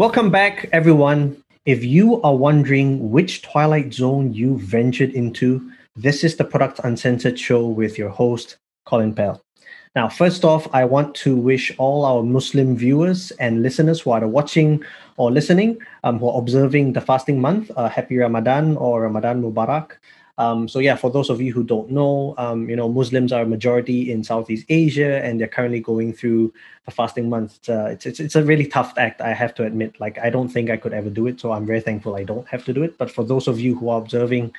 Welcome back, everyone. If you are wondering which Twilight Zone you ventured into, this is the Product Uncensored show with your host, Colin Pell. Now, first off, I want to wish all our Muslim viewers and listeners who are watching or listening, um, who are observing the fasting month, uh, happy Ramadan or Ramadan Mubarak. Um, so yeah, for those of you who don't know, um, you know, Muslims are a majority in Southeast Asia, and they're currently going through a fasting month. It's, uh, it's, it's, it's a really tough act, I have to admit. Like, I don't think I could ever do it, so I'm very thankful I don't have to do it. But for those of you who are observing,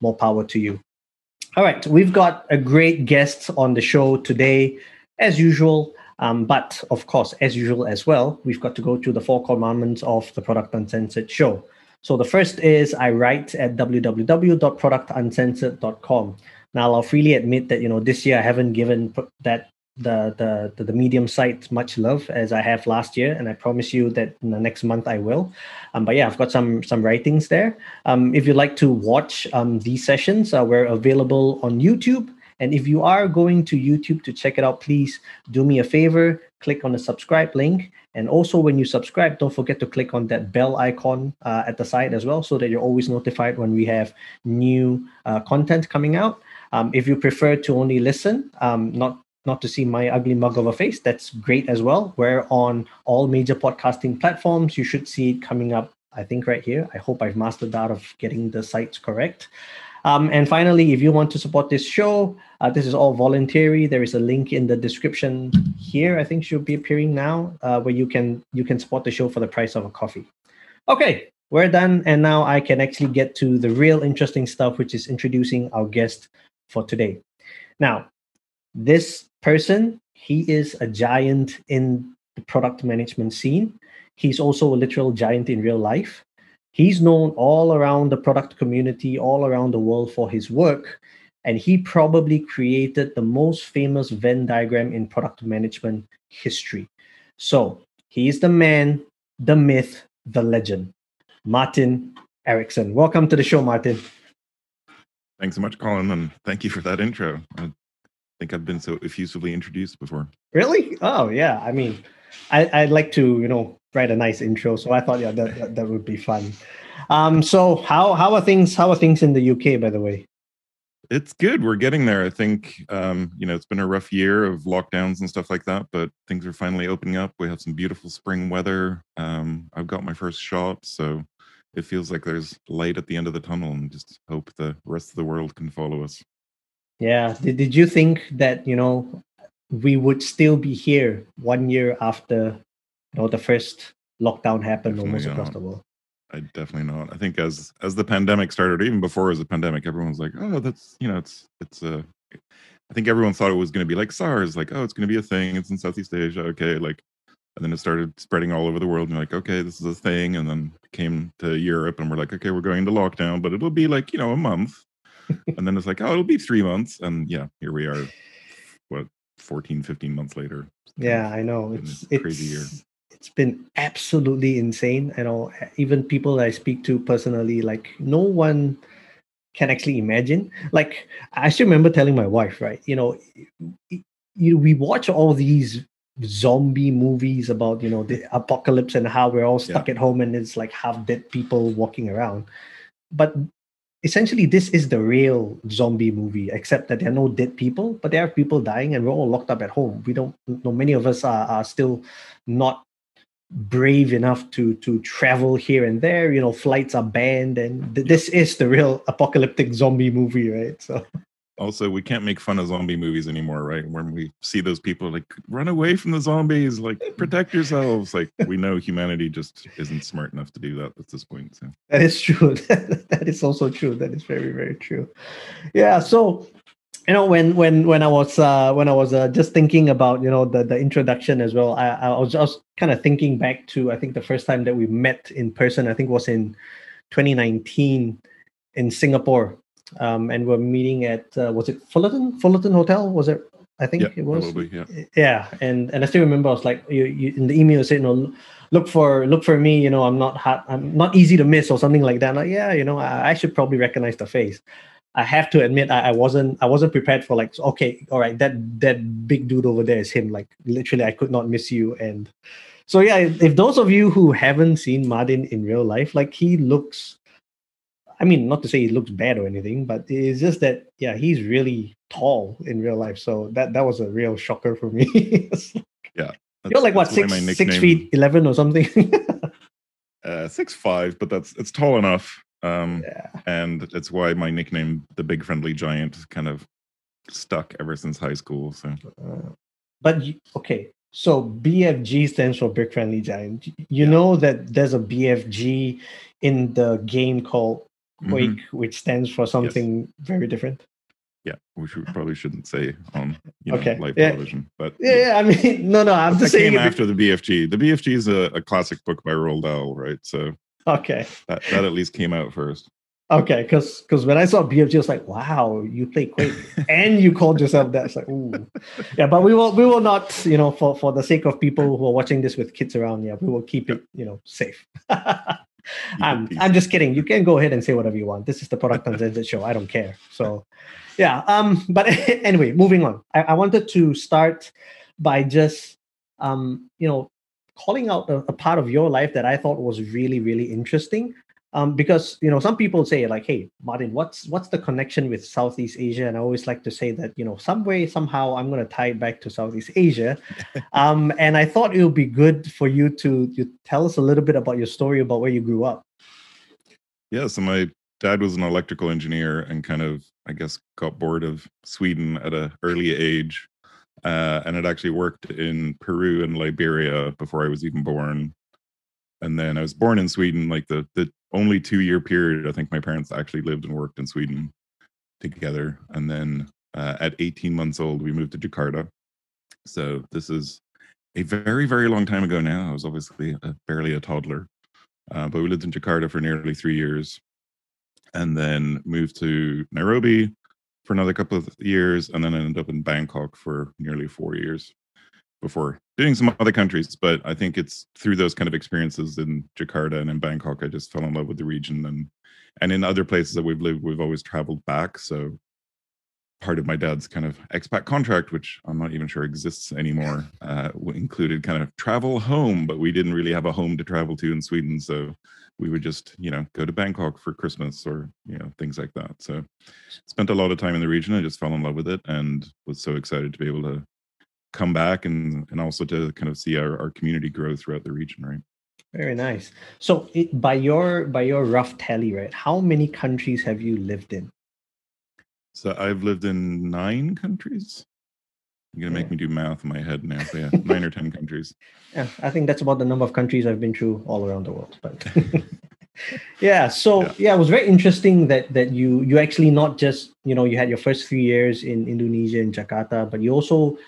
more power to you. All right, we've got a great guest on the show today, as usual. Um, but of course, as usual as well, we've got to go through the four commandments of the Product Uncensored show. So the first is I write at www.productuncensored.com. Now I'll freely admit that you know this year I haven't given that the the the, the medium site much love as I have last year, and I promise you that in the next month I will. Um, but yeah, I've got some some writings there. Um, if you'd like to watch um, these sessions, uh, we're available on YouTube. And if you are going to YouTube to check it out, please do me a favor, click on the subscribe link. And also, when you subscribe, don't forget to click on that bell icon uh, at the side as well so that you're always notified when we have new uh, content coming out. Um, if you prefer to only listen, um, not not to see my ugly mug of a face, that's great as well. We're on all major podcasting platforms. You should see it coming up, I think, right here. I hope I've mastered the art of getting the sites correct. Um, and finally, if you want to support this show, uh, this is all voluntary. There is a link in the description here. I think should be appearing now, uh, where you can you can support the show for the price of a coffee. Okay, we're done, and now I can actually get to the real interesting stuff, which is introducing our guest for today. Now, this person, he is a giant in the product management scene. He's also a literal giant in real life. He's known all around the product community, all around the world for his work. And he probably created the most famous Venn diagram in product management history. So he is the man, the myth, the legend, Martin Eriksson. Welcome to the show, Martin. Thanks so much, Colin, and thank you for that intro. I think I've been so effusively introduced before. Really? Oh, yeah. I mean, I, I'd like to, you know, write a nice intro. So I thought, yeah, that, that, that would be fun. Um, so how how are things? How are things in the UK, by the way? It's good. We're getting there. I think um, you know it's been a rough year of lockdowns and stuff like that, but things are finally opening up. We have some beautiful spring weather. Um, I've got my first shot, so it feels like there's light at the end of the tunnel, and just hope the rest of the world can follow us. Yeah. Did Did you think that you know we would still be here one year after you know the first lockdown happened definitely almost across the world. I definitely not. I think as as the pandemic started, even before as a pandemic, everyone was like, "Oh, that's you know, it's it's a." Uh, I think everyone thought it was going to be like SARS, like, "Oh, it's going to be a thing. It's in Southeast Asia, okay." Like, and then it started spreading all over the world, and you're like, "Okay, this is a thing." And then came to Europe, and we're like, "Okay, we're going to lockdown, but it'll be like you know a month." and then it's like, "Oh, it'll be three months," and yeah, here we are. What 14, 15 months later. Yeah, I know. It's, it's crazy year. It's been absolutely insane. You know, even people I speak to personally, like no one can actually imagine. Like I still remember telling my wife, right? You know, you we watch all these zombie movies about you know the apocalypse and how we're all stuck yeah. at home and it's like half dead people walking around but essentially this is the real zombie movie except that there are no dead people but there are people dying and we're all locked up at home we don't know many of us are, are still not brave enough to to travel here and there. You know flights are banned and th- this is the real apocalyptic zombie movie right? So also we can't make fun of zombie movies anymore right? When we see those people like run away from the zombies like protect yourselves. Like we know humanity just isn't smart enough to do that at this point so. That is true. That is also true. That is very very true. Yeah so you know when when when i was uh when i was uh, just thinking about you know the the introduction as well i i was just kind of thinking back to i think the first time that we met in person i think was in 2019 in singapore um, and we're meeting at uh, was it Fullerton Fullerton Hotel? Was it? I think yeah, it was. Probably, yeah. yeah, and and I still remember I was like, you, you in the email saying, you know, look for look for me. You know, I'm not hot. I'm not easy to miss or something like that. I'm like, yeah, you know, I, I should probably recognize the face. I have to admit I, I wasn't I wasn't prepared for like okay all right that that big dude over there is him. Like literally I could not miss you. And so yeah if those of you who haven't seen Martin in real life like he looks I mean not to say he looks bad or anything but it's just that yeah he's really tall in real life. So that that was a real shocker for me. Yeah you're like what six six feet eleven or something? Uh six five but that's it's tall enough um, yeah. And it's why my nickname, the Big Friendly Giant, kind of stuck ever since high school. So, uh, but you, okay, so BFG stands for Big Friendly Giant. You yeah. know that there's a BFG in the game called Quake, mm-hmm. which stands for something yes. very different. Yeah, which we probably shouldn't say on you know, okay. live yeah. television. But yeah, I mean, no, no, I'm just saying. Came after the BFG. The BFG is a, a classic book by Roald Dahl, right? So Okay. That, that at least came out first. Okay, because because when I saw BFG, I was like, wow, you play Quake and you called yourself that. It's like, ooh. Yeah, but we will we will not, you know, for, for the sake of people who are watching this with kids around, yeah, we will keep it, you know, safe. I'm I'm just kidding. You can go ahead and say whatever you want. This is the product uncensored show. I don't care. So yeah. Um, but anyway, moving on. I, I wanted to start by just um, you know, calling out a, a, part of your life that I thought was really, really interesting. Um, because you know, some people say like, "Hey, Martin, what's what's the connection with Southeast Asia?" And I always like to say that you know, some way, somehow, I'm going to tie it back to Southeast Asia. um, and I thought it would be good for you to you tell us a little bit about your story about where you grew up. Yeah, so my dad was an electrical engineer and kind of, I guess, got bored of Sweden at an early age uh, and it actually worked in Peru and Liberia before I was even born. And then I was born in Sweden, like the the only two year period. I think my parents actually lived and worked in Sweden together. And then uh, at 18 months old, we moved to Jakarta. So this is a very very long time ago now. I was obviously a, barely a toddler, uh, but we lived in Jakarta for nearly three years, and then moved to Nairobi for another couple of years, and then I ended up in Bangkok for nearly four years before doing some other countries. But I think it's through those kind of experiences in Jakarta and in Bangkok, I just fell in love with the region, and and in other places that we've lived, we've always traveled back. So part of my dad's kind of expat contract, which I'm not even sure exists anymore, uh, included kind of travel home, but we didn't really have a home to travel to in Sweden. So we would just, you know, go to Bangkok for Christmas or, you know, things like that. So spent a lot of time in the region. I just fell in love with it and was so excited to be able to come back and, and also to kind of see our, our community grow throughout the region, right? Very nice. So it, by your by your rough tally, right, how many countries have you lived in? So I've lived in nine countries. You're gonna make yeah. me do math in my head now. So yeah, nine or ten countries. Yeah, I think that's about the number of countries I've been through all around the world. But yeah, so yeah. yeah. it was very interesting that that you you actually not just you know you had your first few years in Indonesia in Jakarta, but you also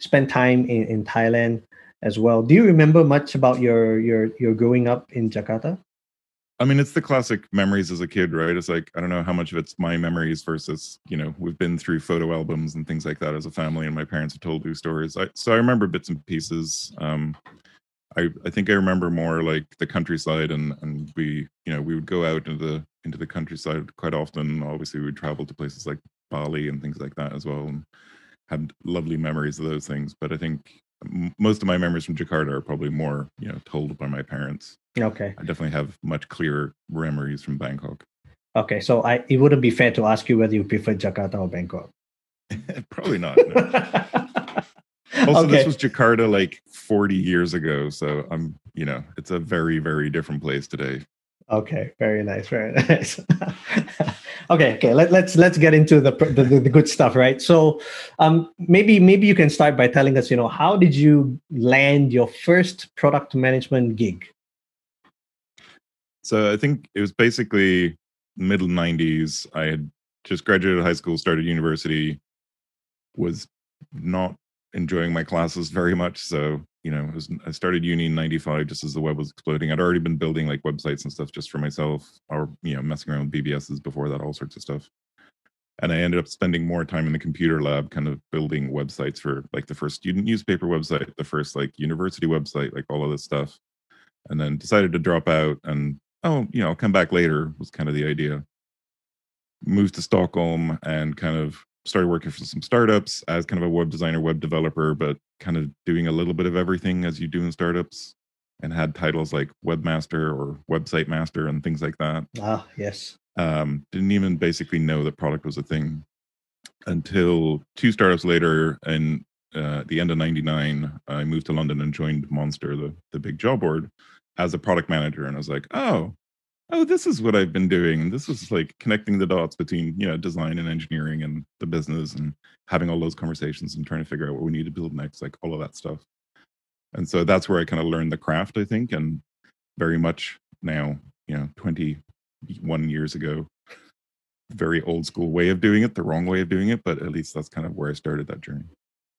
spent time in, in Thailand as well. Do you remember much about your your your growing up in Jakarta? I mean, it's the classic memories as a kid, right? It's like I don't know how much of it's my memories versus you know we've been through photo albums and things like that as a family, and my parents have told you stories. I, so I remember bits and pieces. Um, I I think I remember more like the countryside, and and we you know we would go out into the into the countryside quite often. Obviously, we would travel to places like Bali and things like that as well, and had lovely memories of those things. But I think most of my memories from Jakarta are probably more, you know, told by my parents. Okay. I definitely have much clearer memories from Bangkok. Okay, so I it wouldn't be fair to ask you whether you prefer Jakarta or Bangkok. probably not. No. also, okay. this was Jakarta like 40 years ago, so I'm, you know, it's a very, very different place today. Okay, very nice, very nice. okay, okay. Let, let's let's get into the, the the good stuff, right? So, um, maybe maybe you can start by telling us, you know, how did you land your first product management gig? So I think it was basically middle '90s. I had just graduated high school, started university, was not enjoying my classes very much, so you know, was, I started uni in 95 just as the web was exploding. I'd already been building like websites and stuff just for myself or, you know, messing around with BBSs before that, all sorts of stuff. And I ended up spending more time in the computer lab, kind of building websites for like the first student newspaper website, the first like university website, like all of this stuff. And then decided to drop out and, oh, you know, I'll come back later was kind of the idea. moved to Stockholm and kind of started working for some startups as kind of a web designer, web developer, but kind of doing a little bit of everything as you do in startups and had titles like webmaster or website master and things like that. Ah, yes. Um, didn't even basically know that product was a thing until two startups later in uh, the end of 99 i moved to london and joined monster the, the big job board as a product manager and i was like oh oh this is what i've been doing. This is like connecting the dots between you know design and engineering and the business and having all those conversations and trying to figure out what we need to build next like all of that stuff. And so that's where i kind of learned the craft i think and very much now you know 21 years ago very old school way of doing it the wrong way of doing it but at least that's kind of where i started that journey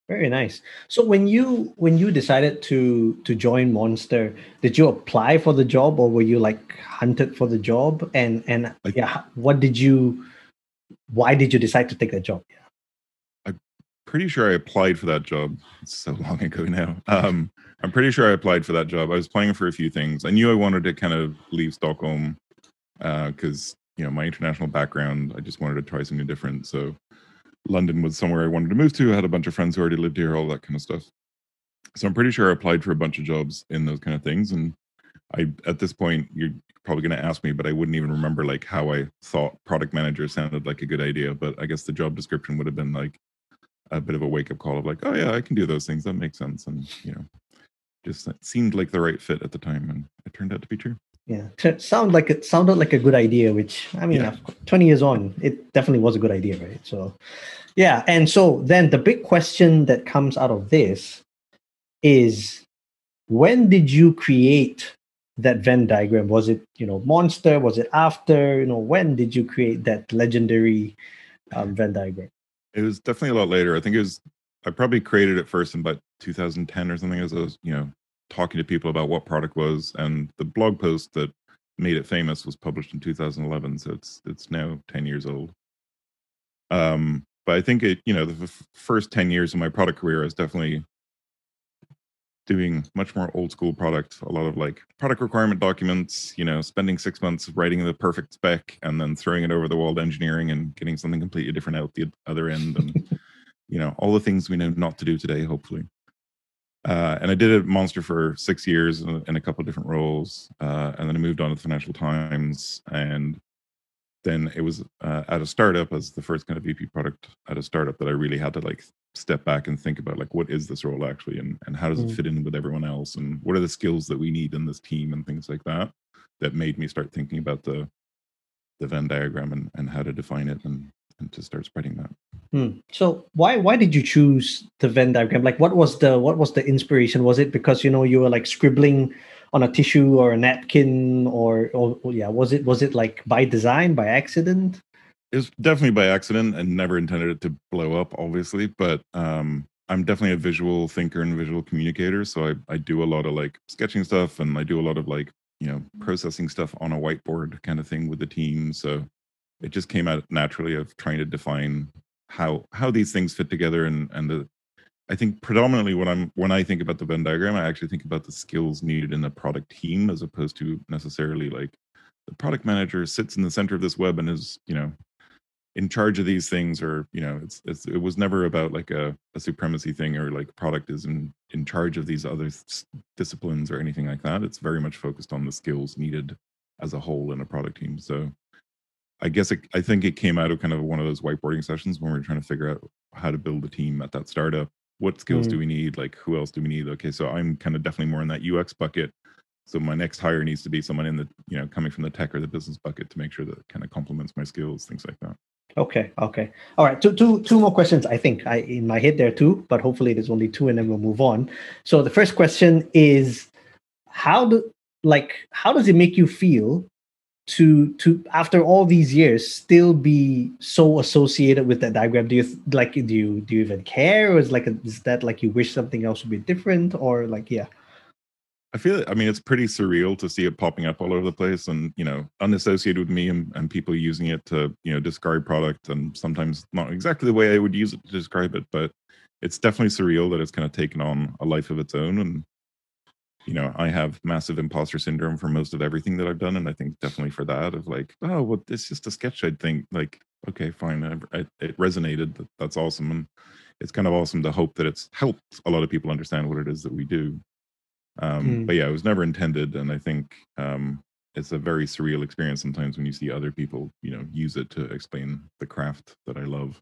very nice. So when you when you decided to to join Monster, did you apply for the job or were you like hunted for the job? And and yeah, what did you? Why did you decide to take that job? Yeah. I'm pretty sure I applied for that job. It's so long ago now. Um, I'm pretty sure I applied for that job. I was applying for a few things. I knew I wanted to kind of leave Stockholm because uh, you know my international background. I just wanted to try something different. So London was somewhere I wanted to move to. I had a bunch of friends who already lived here, all that kind of stuff. So I'm pretty sure I applied for a bunch of jobs in those kind of things. And I, at this point, you're probably going to ask me, but I wouldn't even remember like how I thought product manager sounded like a good idea. But I guess the job description would have been like a bit of a wake up call of like, oh yeah, I can do those things. That makes sense. And you know, just seemed like the right fit at the time, and it turned out to be true yeah. Sound like it sounded like a good idea which i mean yeah. 20 years on it definitely was a good idea right? So yeah and so then the big question that comes out of this is when did you create that venn diagram? Was it you know monster? Was it after? You know when did you create that legendary um, venn diagram? It was definitely a lot later. I think it was i probably created it first in about 2010 or something as i was you know talking to people about what product was, and the blog post that made it famous was published in 2011, so it's it's now 10 years old. Um, but I think it, you know, the f- first 10 years of my product career is definitely doing much more old school product a lot of like product requirement documents you know spending six months writing the perfect spec and then throwing it over the wall to engineering and getting something completely different out the other end and you know all the things we know not to do today hopefully uh, and I did it Monster for six years in, in a couple of different roles, uh, and then I moved on to the Financial Times, and then it was uh, at a startup as the first kind of VP product at a startup that I really had to like step back and think about like what is this role actually, and and how does it mm. fit in with everyone else, and what are the skills that we need in this team, and things like that. That made me start thinking about the the Venn diagram and, and how to define it and and to start spreading that. Hmm. So why why did you choose the Venn diagram? Like, what was the what was the inspiration? Was it because you know you were like scribbling on a tissue or a napkin, or or, yeah, was it was it like by design, by accident? It was definitely by accident, and never intended it to blow up, obviously. But um, I'm definitely a visual thinker and visual communicator, so I I do a lot of like sketching stuff, and I do a lot of like you know processing stuff on a whiteboard kind of thing with the team. So it just came out naturally of trying to define how how these things fit together and and the I think predominantly when I'm when I think about the Venn diagram, I actually think about the skills needed in the product team as opposed to necessarily like the product manager sits in the center of this web and is you know in charge of these things or you know it's, it's it was never about like a, a supremacy thing or like product is in in charge of these other disciplines or anything like that. It's very much focused on the skills needed as a whole in a product team. So I guess it, I think it came out of kind of one of those whiteboarding sessions when we were trying to figure out how to build a team at that startup. What skills mm. do we need? Like, who else do we need? Okay, so I'm kind of definitely more in that UX bucket. So my next hire needs to be someone in the, you know, coming from the tech or the business bucket to make sure that kind of complements my skills, things like that. Okay. Okay. All right. Two, two, two more questions. I think I in my head there too, but hopefully there's only two, and then we'll move on. So the first question is, how do like how does it make you feel to to after all these years still be so associated with that diagram? Do you like do you do you even care? Or is like a, is that like you wish something else would be different? Or like yeah. I feel i mean it's pretty surreal to see it popping up all over the place and you know unassociated with me and, and people using it to you know describe product and sometimes not exactly the way i would use it to describe it but it's definitely surreal that it's kind of taken on a life of its own and you know, I have massive imposter syndrome for most of everything that I've done. And I think definitely for that of like, oh, well, it's just a sketch I'd think like okay, fine, it, it resonated. That's awesome, and it's kind of awesome to hope that it's helped a lot of people understand what it is that we do. Um, mm. But yeah, it was never intended, and I think um, it's a very surreal experience sometimes when you see other people, you know, use it to explain the craft that I love,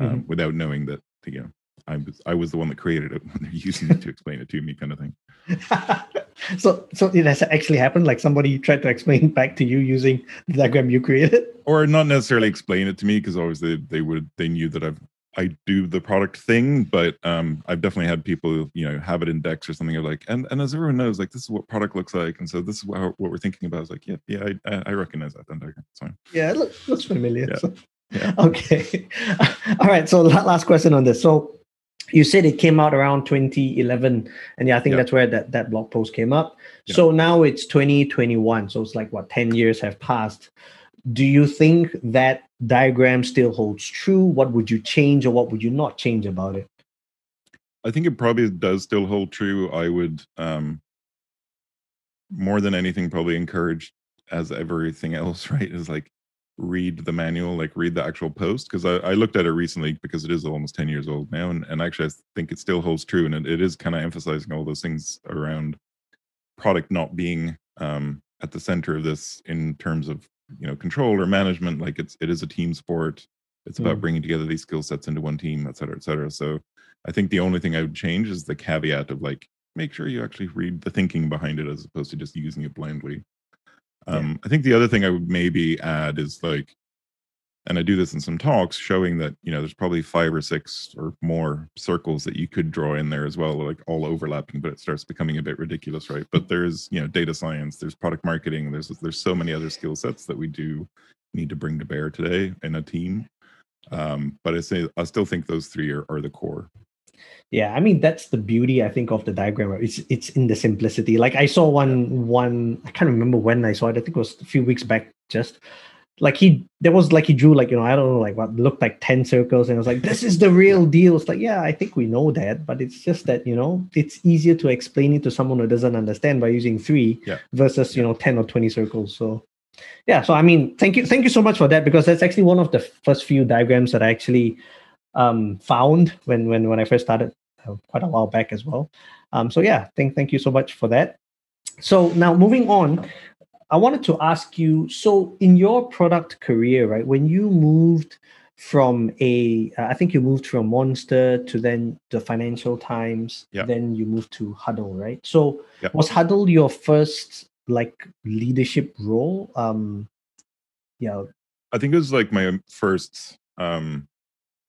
um, mm-hmm. without knowing that you know I was I was the one that created it when they're using it to explain it to me, kind of thing. so, so it has actually happened. Like somebody tried to explain back to you using the diagram you created, or not necessarily explain it to me because always they they would they knew that I've I do the product thing, but um, I've definitely had people, you know, have it in decks or something. Are like, and and as everyone knows, like this is what product looks like, and so this is what, what we're thinking about. It's like, yeah, yeah, I, I recognize that. Then it's fine. Yeah, it looks, looks familiar. Yeah. So. yeah. Okay. All right. So last question on this. So you said it came out around 2011 and yeah i think that's where that, that blog post came up. So now it's 2021 so it's like what 10 years have passed. Do you think that diagram still holds true? What would you change or what would you not change about it? I think it probably does still hold true. I would um more than anything probably encourage as everything else right is like read the manual, like read the actual post, because I, I, looked at it recently because it is almost 10 years old now. And, and actually, I think it still holds true. And it, it is kind of emphasizing all those things around product not being um, at the center of this in terms of, you know, control or management. Like it's, it is a team sport. It's about mm. bringing together these skill sets into one team, et cetera, et cetera. So I think the only thing I would change is the caveat of like, make sure you actually read the thinking behind it as opposed to just using it blindly. Um, yeah. I think the other thing I would maybe add is like, and I do this in some talks, showing that you know there's probably five or six or more circles that you could draw in there as well, like all overlapping, but it starts becoming a bit ridiculous, right? But there's you know data science, there's product marketing, there's there's so many other skill sets that we do need to bring to bear today in a team. Um, but I say I still think those three are, are the core. Yeah, I mean that's the beauty I think of the diagram. It's it's in the simplicity. Like I saw one one I can't remember when I saw it. I think it was a few weeks back. Just like he there was like he drew like you know I don't know like what looked like ten circles and I was like this is the real deal. It's like yeah I think we know that, but it's just that you know it's easier to explain it to someone who doesn't understand by using three yeah. versus you know ten or twenty circles. So yeah, so I mean thank you thank you so much for that because that's actually one of the first few diagrams that I actually um, found when when when I first started uh, quite a while back as well. Um, so yeah, thank thank you so much for that. So now moving on, I wanted to ask you. So in your product career, right, when you moved from a, uh, I think you moved from Monster to then the Financial Times, then you moved to Huddle, right? So was Huddle your first like leadership role? Um, yeah, I think it was like my first um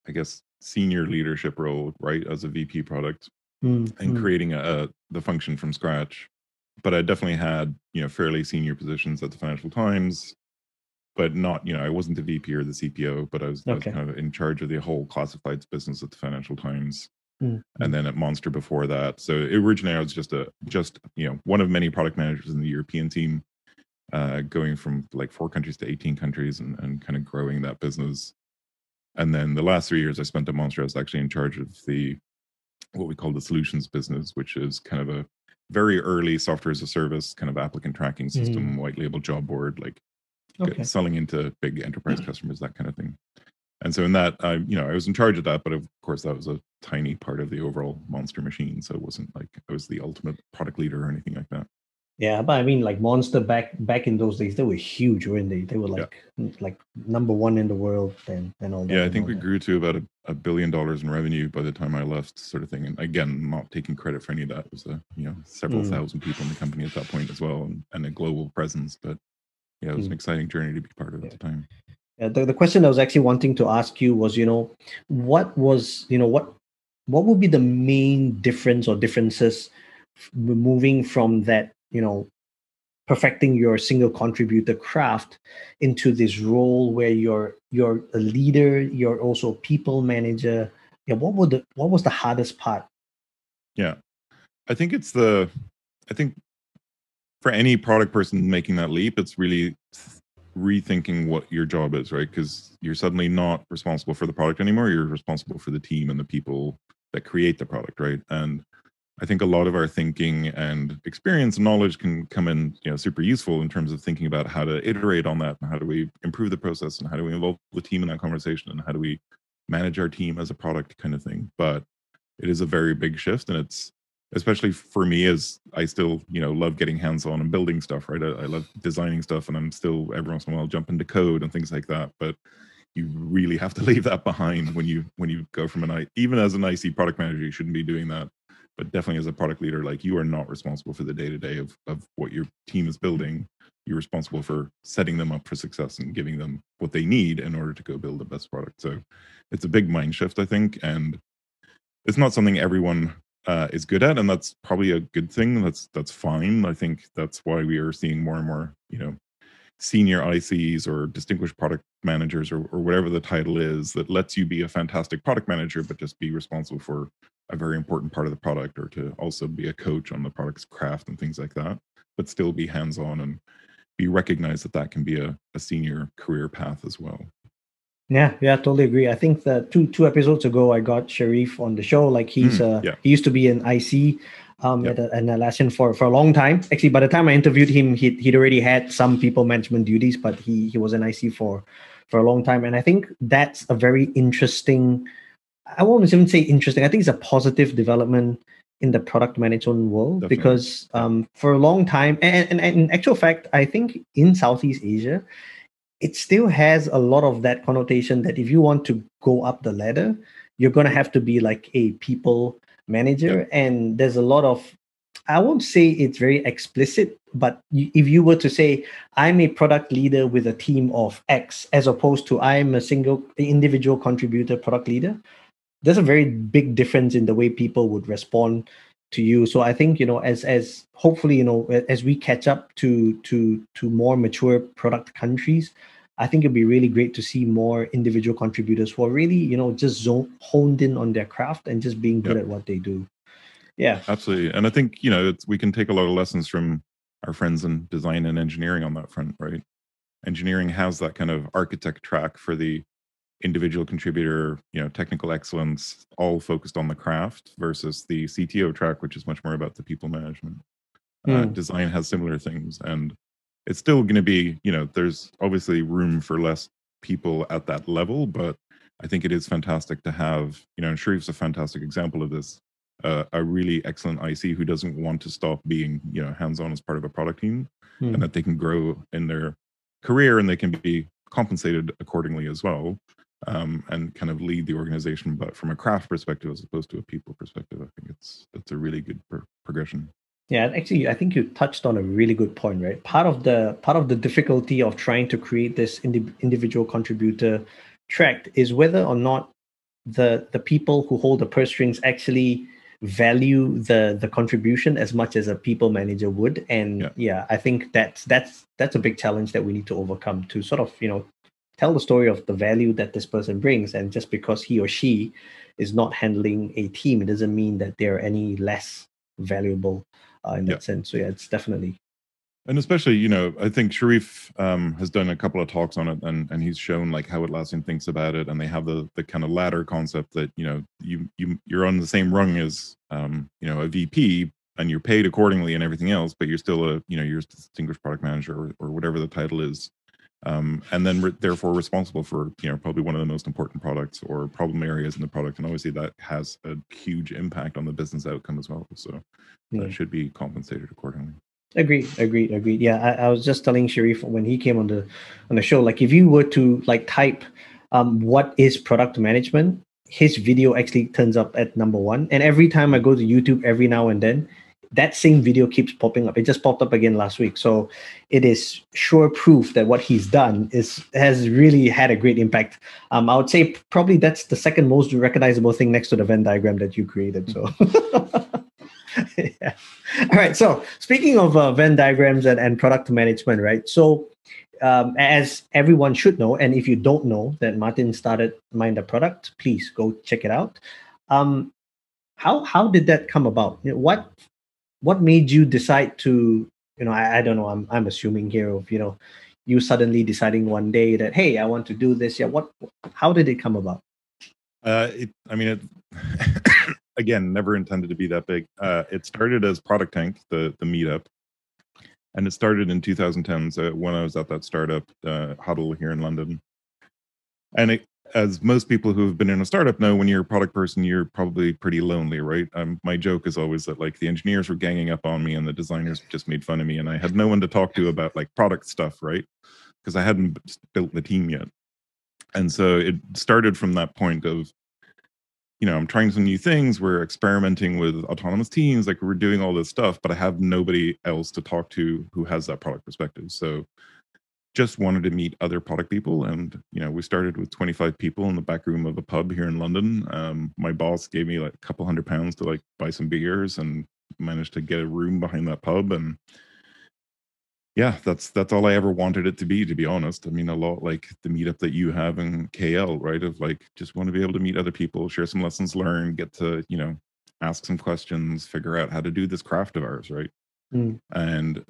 I guess, senior leadership role, right, as a VP product mm, and mm. creating a, a, the function from scratch. But I definitely had, you know, fairly senior positions at the Financial Times, but not, you know, I wasn't the VP or the CPO, but I was, okay. I was kind of in charge of the whole classifieds business at the Financial Times. Mm, and mm. then at Monster before that. So originally I was just a just you know one of many product managers in the European team, uh, going from like four countries to 18 countries and, and kind of growing that business and then the last three years I spent at Monster, I was actually in charge of the what we call the solutions business, which is kind of a very early software as a service kind of applicant tracking system, mm. white label job board, like okay. selling into big enterprise customers, that kind of thing. And so in that, I you know I was in charge of that, but of course that was a tiny part of the overall monster machine. So it wasn't like I was the ultimate product leader or anything like that. Yeah, but I mean, like Monster back back in those days, they were huge, weren't they? They were like yeah. like number one in the world and and all that. Yeah, I think we that. grew to about a, a, billion dollars in revenue by the time I left, sort of thing. And again, not taking credit for any of that. It was a you know several mm. thousand people in the company at that point as well, and, and a global presence. But yeah, it was mm. an exciting journey to be part of yeah. at the time. Yeah, the, the question I was actually wanting to ask you was, you know, what was, you know, what what would be the main difference or differences moving from that you know perfecting your single contributor craft into this role where you're you're a leader you're also a people manager. Yeah what would the what was the hardest part? Yeah. I think it's the i think for any product person making that leap it's really rethinking what your job is right? Because you're suddenly not responsible for the product anymore you're responsible for the team and the people that create the product right? And I think a lot of our thinking and experience and knowledge can come in, you know, super useful in terms of thinking about how to iterate on that and how do we improve the process and how do we involve the team in that conversation and how do we manage our team as a product kind of thing. But it is a very big shift and it's especially for me as I still, you know, love getting hands on and building stuff, right? I, I love designing stuff and I'm still every once in a while jump into code and things like that. But you really have to leave that behind when you when you go from an I even as an IC product manager, you shouldn't be doing that but definitely as a product leader like you are not responsible for the day to day of of what your team is building. You're responsible for setting them up for success and giving them what they need in order to go build the best product. So it's a big mind shift i think and it's not something everyone uh, is good at and that's probably a good thing. That's that's fine. I think that's why we are seeing more and more you know senior ics or distinguished product managers or, or whatever the title is that lets you be a fantastic product manager but just be responsible for a very important part of the product or to also be a coach on the product's craft and things like that but still be hands-on and be recognized that that can be a, a senior career path as well yeah yeah totally agree i think that two two episodes ago i got sherif on the show like he's mm, uh yeah. he used to be an ic um, yep. at, an Atlassian for, for a long time. Actually, by the time I interviewed him, he'd, he'd already had some people management duties, but he he was an IC for for a long time. And I think that's a very interesting I won't even say interesting. I think it's a positive development in the product management world Definitely. because um, for a long time, and, and, and, in actual fact, I think in Southeast Asia, it still has a lot of that connotation that if you want to go up the ladder, you're going to have to be like a people manager. Yeah. And there's a lot of, I won't say it's very explicit, but if you were to say, I'm a product leader with a team of X, as opposed to I'm a single individual contributor product leader, there's a very big difference in the way people would respond to you so i think you know as as hopefully you know as we catch up to to to more mature product countries i think it'd be really great to see more individual contributors who are really you know just zone, honed in on their craft and just being good yep. at what they do yeah absolutely and i think you know we can take a lot of lessons from our friends in design and engineering on that front right engineering has that kind of architect track for the individual contributor, you know, technical excellence, all focused on the craft versus the CTO track, which is much more about the people management. Mm. Uh, hmm. design has similar things, and it's still going to be, you know, there's obviously room for less people at that level, but I think it is fantastic to have, you know, and Sherif's a fantastic example of this. Uh, a really excellent IC who doesn't want to stop being, you know, hands-on as part of a product team, mm. and that they can grow in their career and they can be compensated accordingly as well um, and kind of lead the organization, but from a craft perspective as opposed to a people perspective. I think it's it's a really good pro- progression. Yeah, actually, I think you touched on a really good point, right? Part of the part of the difficulty of trying to create this indi- individual contributor track is whether or not the the people who hold the purse strings actually value the the contribution as much as a people manager would and yeah. yeah i think that's that's that's a big challenge that we need to overcome to sort of you know tell the story of the value that this person brings and just because he or she is not handling a team it doesn't mean that they're any less valuable uh, in that sense. So yeah it's definitely and especially you know i think sherif um, has done a couple of talks on it and, and he's shown like how atlassian thinks about it and they have the the kind of ladder concept that you know you, you you're on the same rung as um, you know a vp and you're paid accordingly and everything else but you're still a you know you're a distinguished product manager or, or whatever the title is um, and then re- therefore responsible for you know probably one of the most important products or problem areas in the product. And obviously that has a huge impact on the business outcome as well. So yeah. that should be compensated accordingly. Agreed agreed agreed. Yeah I, I, was just telling sherif when he came on the on the show like if you were to like type um, what is product management his video actually turns up at number one. And every time i go to youtube every now and then that same video keeps popping up. It just popped up again last week. So it is sure proof that what he's done is has really had a great impact. Um, I would say probably that's the second most recognizable thing next to the Venn diagram that you created. So yeah. All right. So speaking of uh, Venn diagrams and, and product management, right? So um, as everyone should know, and if you don't know that Martin started Mind the Product, please go check it out. Um, how how did that come about? What what made you decide to you know I, I don't know i'm i'm assuming here of you know you suddenly deciding one day that hey i want to do this yeah what how did it come about uh it i mean it again never intended to be that big. Uh, it started as Product Tank, the the meetup, and it started in 2010. So when I was at that startup uh, huddle here in London, and it, as most people who have been in a startup know, when you're a product person, you're probably pretty lonely, right? Um, my joke is always that like the engineers were ganging up on me and the designers just made fun of me, and I had no one to talk to about like product stuff, right? Because I hadn't built the team yet. And so it started from that point of, you know, I'm trying some new things. We're experimenting with autonomous teams, like we're doing all this stuff, but I have nobody else to talk to who has that product perspective. So just wanted to meet other product people and you know we started with 25 people in the back room of a pub here in london. Um, my boss gave me like a couple hundred pounds to like buy some beers and managed to get a room behind that pub and yeah that's that's all i ever wanted it to be to be honest. I mean a lot like the meetup that you have in kl right of like just want to be able to meet other people share some lessons learned get to you know ask some questions figure out how to do this craft of ours right? Mm. and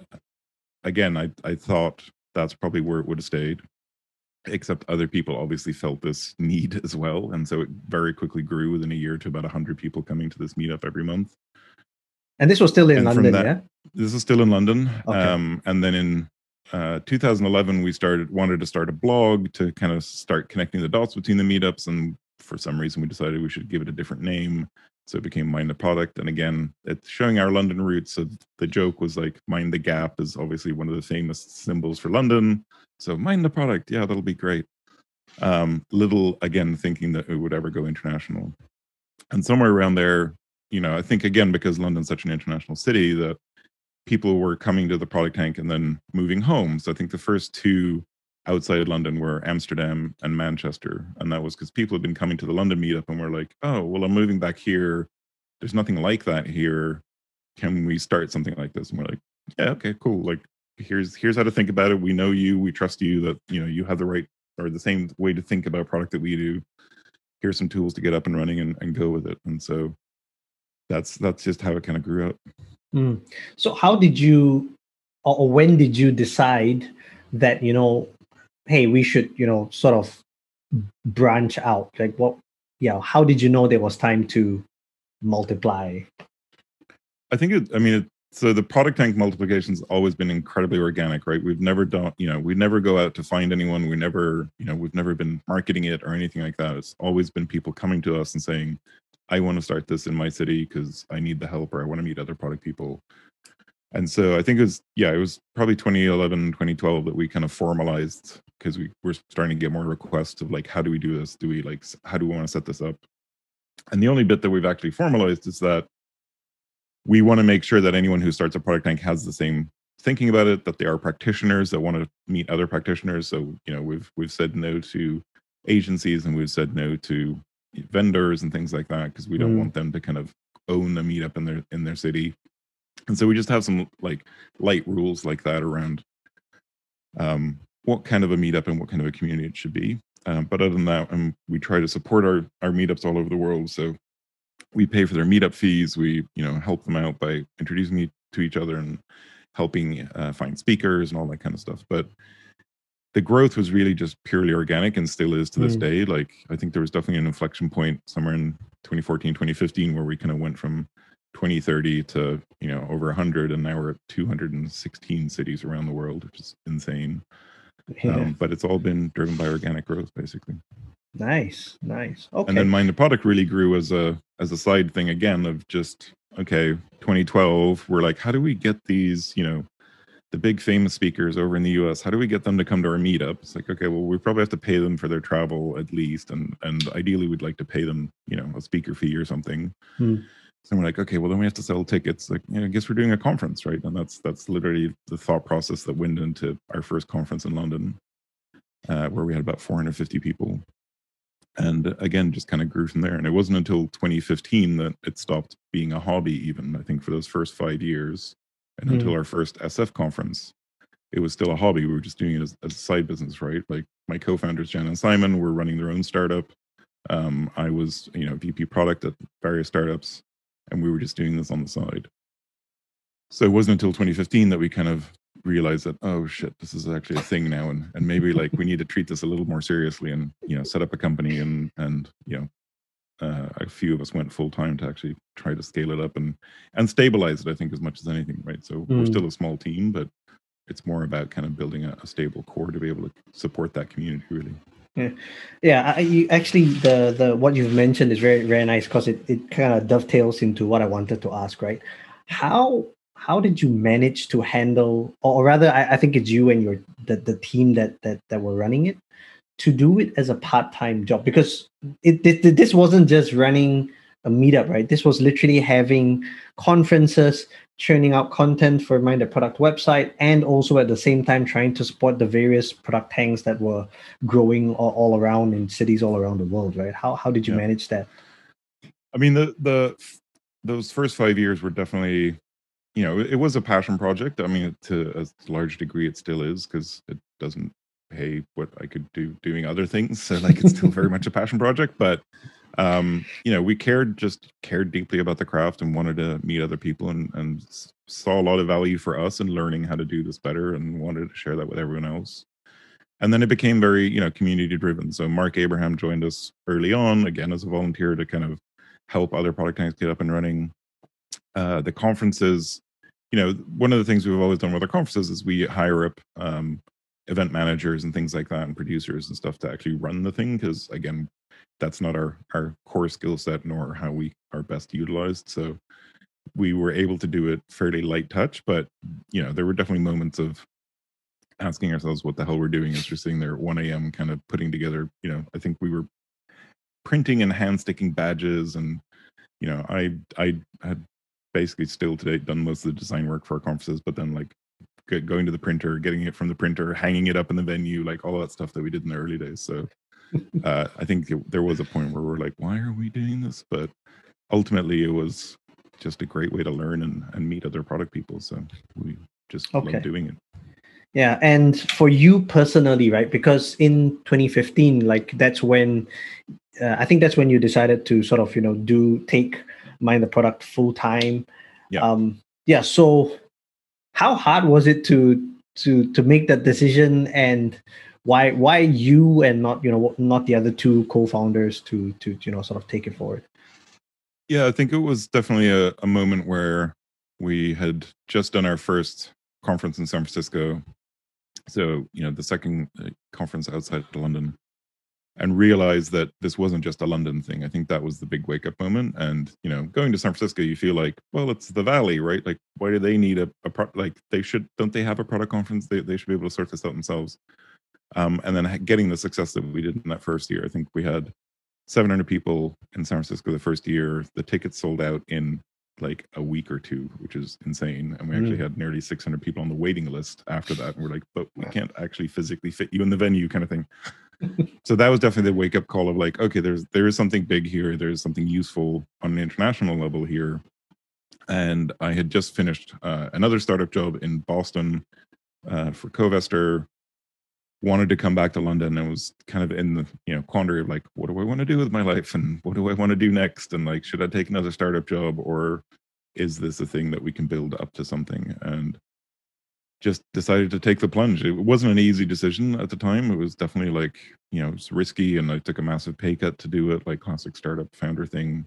again i i thought that's probably where it would have stayed except other people obviously felt this need as well and so it very quickly grew within a year to about 100 people coming to this meetup every month. And this was still in and london that, yeah? this is still in london okay. um, and then in uh, 2011 we started wanted to start a blog to kind of start connecting the dots between the meetups and for some reason we decided we should give it a different name so it became mind the product and again it's showing our london roots so the joke was like mind the gap is obviously one of the famous symbols for london. So mind the product yeah that'll be great. Um, little again thinking that it would ever go international. And somewhere around there you know i think again because london's such an international city that people were coming to the product tank and then moving home. So i think the first two outside of London were Amsterdam and Manchester. And that was because people had been coming to the London meetup and were like, oh, well, I'm moving back here. There's nothing like that here. Can we start something like this? And we're like, yeah, okay, cool. Like here's here's how to think about it. We know you, we trust you that you know you have the right or the same way to think about product that we do. Here's some tools to get up and running and, and go with it. And so that's that's just how it kind of grew up. Mm. So how did you or when did you decide that you know hey we should you know sort of branch out. Like what yeah how did you know there was time to multiply? I think it i mean it, so the product tank multiplication's always been incredibly organic right? We've never done you know we never go out to find anyone. We never you know we've never been marketing it or anything like that. It's always been people coming to us and saying i want to start this in my city because i need the help or i want to meet other product people and so i think it was yeah it was probably 2011 2012 that we kind of formalized because we we're starting to get more requests of like how do we do this? Do we like how do we want to set this up? And the only bit that we've actually formalized is that we want to make sure that anyone who starts a product tank has the same thinking about it that they are practitioners that want to meet other practitioners. So you know we've we've said no to agencies and we've said no to vendors and things like that because we don't mm. want them to kind of own a meetup in their in their city and so we just have some like light rules like that around um, what kind of a meetup and what kind of a community it should be. Um, but other than that, um, we try to support our our meetups all over the world. So we pay for their meetup fees. We you know help them out by introducing me to each other and helping uh, find speakers and all that kind of stuff. But the growth was really just purely organic and still is to this mm. day. Like I think there was definitely an inflection point somewhere in 2014, 2015 where we kind of went from 2030 to you know over 100 and now we're at 216 cities around the world which is insane yeah. um, but it's all been driven by organic growth basically nice nice okay and then mind the product really grew as a as a side thing again of just okay 2012 we're like how do we get these you know the big famous speakers over in the US, how do we get them to come to our meetup? It's like, okay, well, we probably have to pay them for their travel at least. And and ideally we'd like to pay them, you know, a speaker fee or something. Hmm. So we're like, okay, well then we have to sell tickets. Like, you know, I guess we're doing a conference, right? And that's that's literally the thought process that went into our first conference in London, uh, where we had about 450 people. And again, just kind of grew from there. And it wasn't until 2015 that it stopped being a hobby, even I think for those first five years, and mm. until our first SF conference, it was still a hobby. We were just doing it as, as a side business, right? Like my co-founders, Jen and Simon, were running their own startup. Um, I was, you know, VP product at various startups and we were just doing this on the side. So it wasn't until 2015 that we kind of realized that oh shit, this is actually a thing now, and and maybe like we need to treat this a little more seriously, and you know set up a company and and you know uh, a few of us went full time to actually try to scale it up and and stabilize it. I think as much as anything, right? So mm. we're still a small team, but it's more about kind of building a, a stable core to be able to support that community really. Yeah, yeah. I, you, actually, the the what you've mentioned is very very nice because it, it kind of dovetails into what I wanted to ask. Right? How how did you manage to handle, or rather, I, I think it's you and your the, the team that that that were running it to do it as a part time job because it, it this wasn't just running a meetup, right? This was literally having conferences, churning out content for Mind the Product website and also at the same time trying to support the various product tanks that were growing all, all around in cities all around the world right? How, how did you yeah. manage that? I mean the the those first five years were definitely you know it, it was a passion project. I mean to a large degree it still is because it doesn't pay what i could do doing other things so like it's still very much a passion project but um, you know, we cared just cared deeply about the craft and wanted to meet other people and and saw a lot of value for us in learning how to do this better and wanted to share that with everyone else. And then it became very, you know, community driven. So Mark Abraham joined us early on, again as a volunteer to kind of help other product tanks get up and running. Uh, the conferences, you know, one of the things we've always done with our conferences is we hire up um, event managers and things like that and producers and stuff to actually run the thing because again that's not our our core skill set nor how we are best utilized so we were able to do it fairly light touch but you know there were definitely moments of asking ourselves what the hell we're doing as we're sitting there at 1 a.m kind of putting together you know i think we were printing and hand sticking badges and you know i i had basically still today done most of the design work for our conferences but then like going to the printer getting it from the printer hanging it up in the venue like all that stuff that we did in the early days so uh, I think it, there was a point where we're like, why are we doing this? But ultimately, it was just a great way to learn and, and meet other product people. So we just okay. love doing it. Yeah, and for you personally, right? Because in 2015, like that's when uh, I think that's when you decided to sort of you know do take mind the product full time. Yeah. Um, yeah. So how hard was it to to to make that decision and why why you and not you know not the other two co-founders to to you know sort of take it forward? Yeah i think it was definitely a, a moment where we had just done our first conference in san francisco. So you know the second uh, conference outside of london. And realized that this wasn't just a london thing. I think that was the big wake up moment. And you know going to san francisco you feel like well it's the valley right? Like why do they need a, a pro- like they should don't they have a product conference? They, they should be able to sort this out themselves um, and then getting the success that we did in that first year. I think we had 700 people in San Francisco the first year. The tickets sold out in like a week or two, which is insane. And we actually mm. had nearly 600 people on the waiting list after that. And we're like, but we can't actually physically fit you in the venue, kind of thing. so that was definitely the wake up call of like, okay, there's there is something big here. There's something useful on an international level here. And I had just finished uh, another startup job in Boston uh, for Covestor, wanted to come back to London and was kind of in the you know quandary of like what do I want to do with my life? And what do I want to do next? And like should I take another startup job? Or is this a thing that we can build up to something? And just decided to take the plunge. It wasn't an easy decision at the time. It was definitely like you know it's risky and I took a massive pay cut to do it like classic startup founder thing.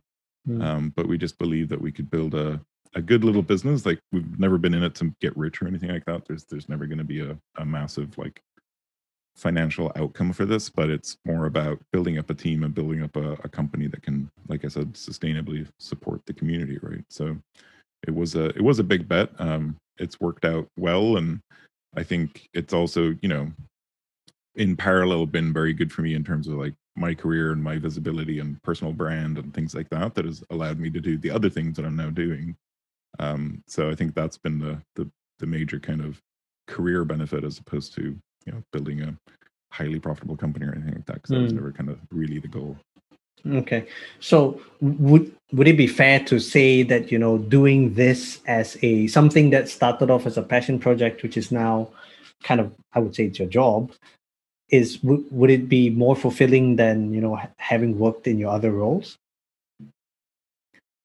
Mm. um, but we just believed that we could build a a good little business. Like we've never been in it to get rich or anything like that. There's there's never going to be a, a massive like financial outcome for this, but it's more about building up a team and building up a, a, company that can, like I said, sustainably support the community, right? So it was a it was a big bet. Um, it's worked out well, and I think it's also you know in parallel been very good for me in terms of like my career and my visibility and personal brand and things like that that has allowed me to do the other things that I'm now doing. Um, so I think that's been the the the major kind of career benefit as opposed to you know building a highly profitable company or anything like that because mm. that was hmm. never kind of really the goal okay so would would it be fair to say that you know doing this as a something that started off as a passion project which is now kind of i would say it's your job is w- would it be more fulfilling than you know having worked in your other roles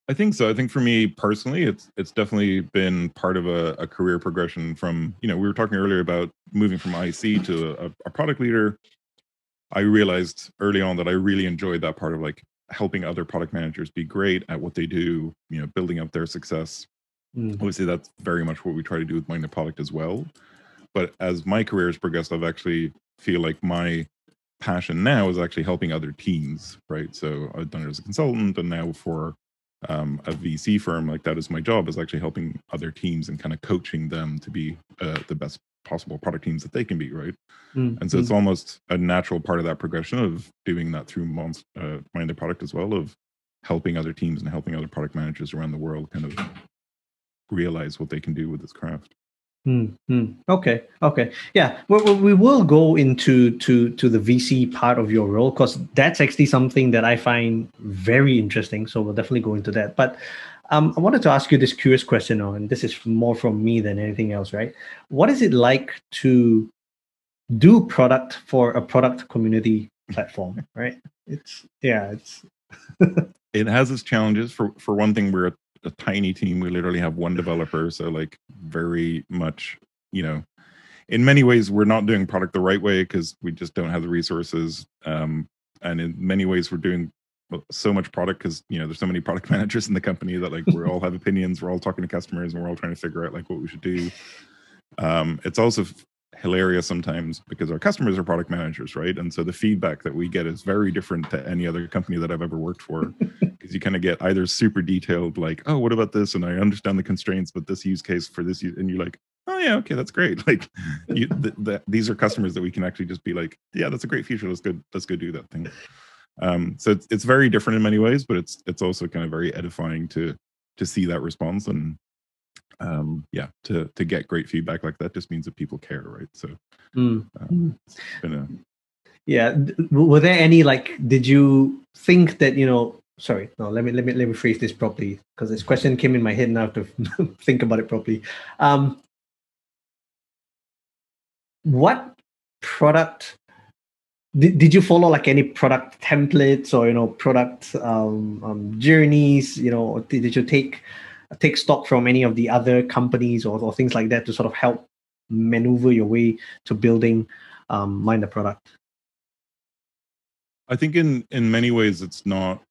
I think so. I think for me personally, it's it's definitely been part of a, a career progression from you know we were talking earlier about moving from IC to a, a, product leader. I realized early on that I really enjoyed that part of like helping other product managers be great at what they do, you know, building up their success. Mm. Obviously, that's very much what we try to do with Mind the Product as well. But as my career has progressed, I've actually feel like my passion now is actually helping other teams, right? So I've done it as a consultant, and now for um, a VC firm, like that is my job, is actually helping other teams and kind of coaching them to be uh, the best possible product teams that they can be, right? Mm-hmm. And so it's almost a natural part of that progression of doing that through Monst- uh, Mind the Product as well, of helping other teams and helping other product managers around the world kind of realize what they can do with this craft. Mm, Okay. Okay. Yeah. We, we will go into to to the VC part of your role because that's actually something that I find very interesting. So we'll definitely go into that. But um, I wanted to ask you this curious question, and this is more from me than anything else, right? What is it like to do product for a product community platform, right? It's yeah, it's it has its challenges. For for one thing, we're a, a tiny team. We literally have one developer, so like very much, you know, in many ways we're not doing product the right way because we just don't have the resources. Um, and in many ways we're doing so much product because you know there's so many product managers in the company that like we all have opinions we're all talking to customers and we're all trying to figure out like what we should do um, it's also hilarious sometimes because our customers are product managers right? And so the feedback that we get is very different to any other company that i've ever worked for because you kind of get either super detailed like oh what about this? And i understand the constraints but this use case for this and you're like oh yeah okay that's great. Like you, the, the, these are customers that we can actually just be like yeah that's a great feature. Let's go let's go do that thing. Um, so it's it's very different in many ways, but it's it's also kind of very edifying to to see that response and um, yeah, to to get great feedback like that just means that people care, right? So mm. um, it's been a yeah. Were there any like? Did you think that you know? Sorry, no. Let me let me let me phrase this properly because this question came in my head now to think about it properly. Um, what product did, did you follow like any product templates or you know product um, um, journeys you know did, did you take take stock from any of the other companies or, or things like that to sort of help maneuver your way to building um, mind the product. I think in in many ways it's not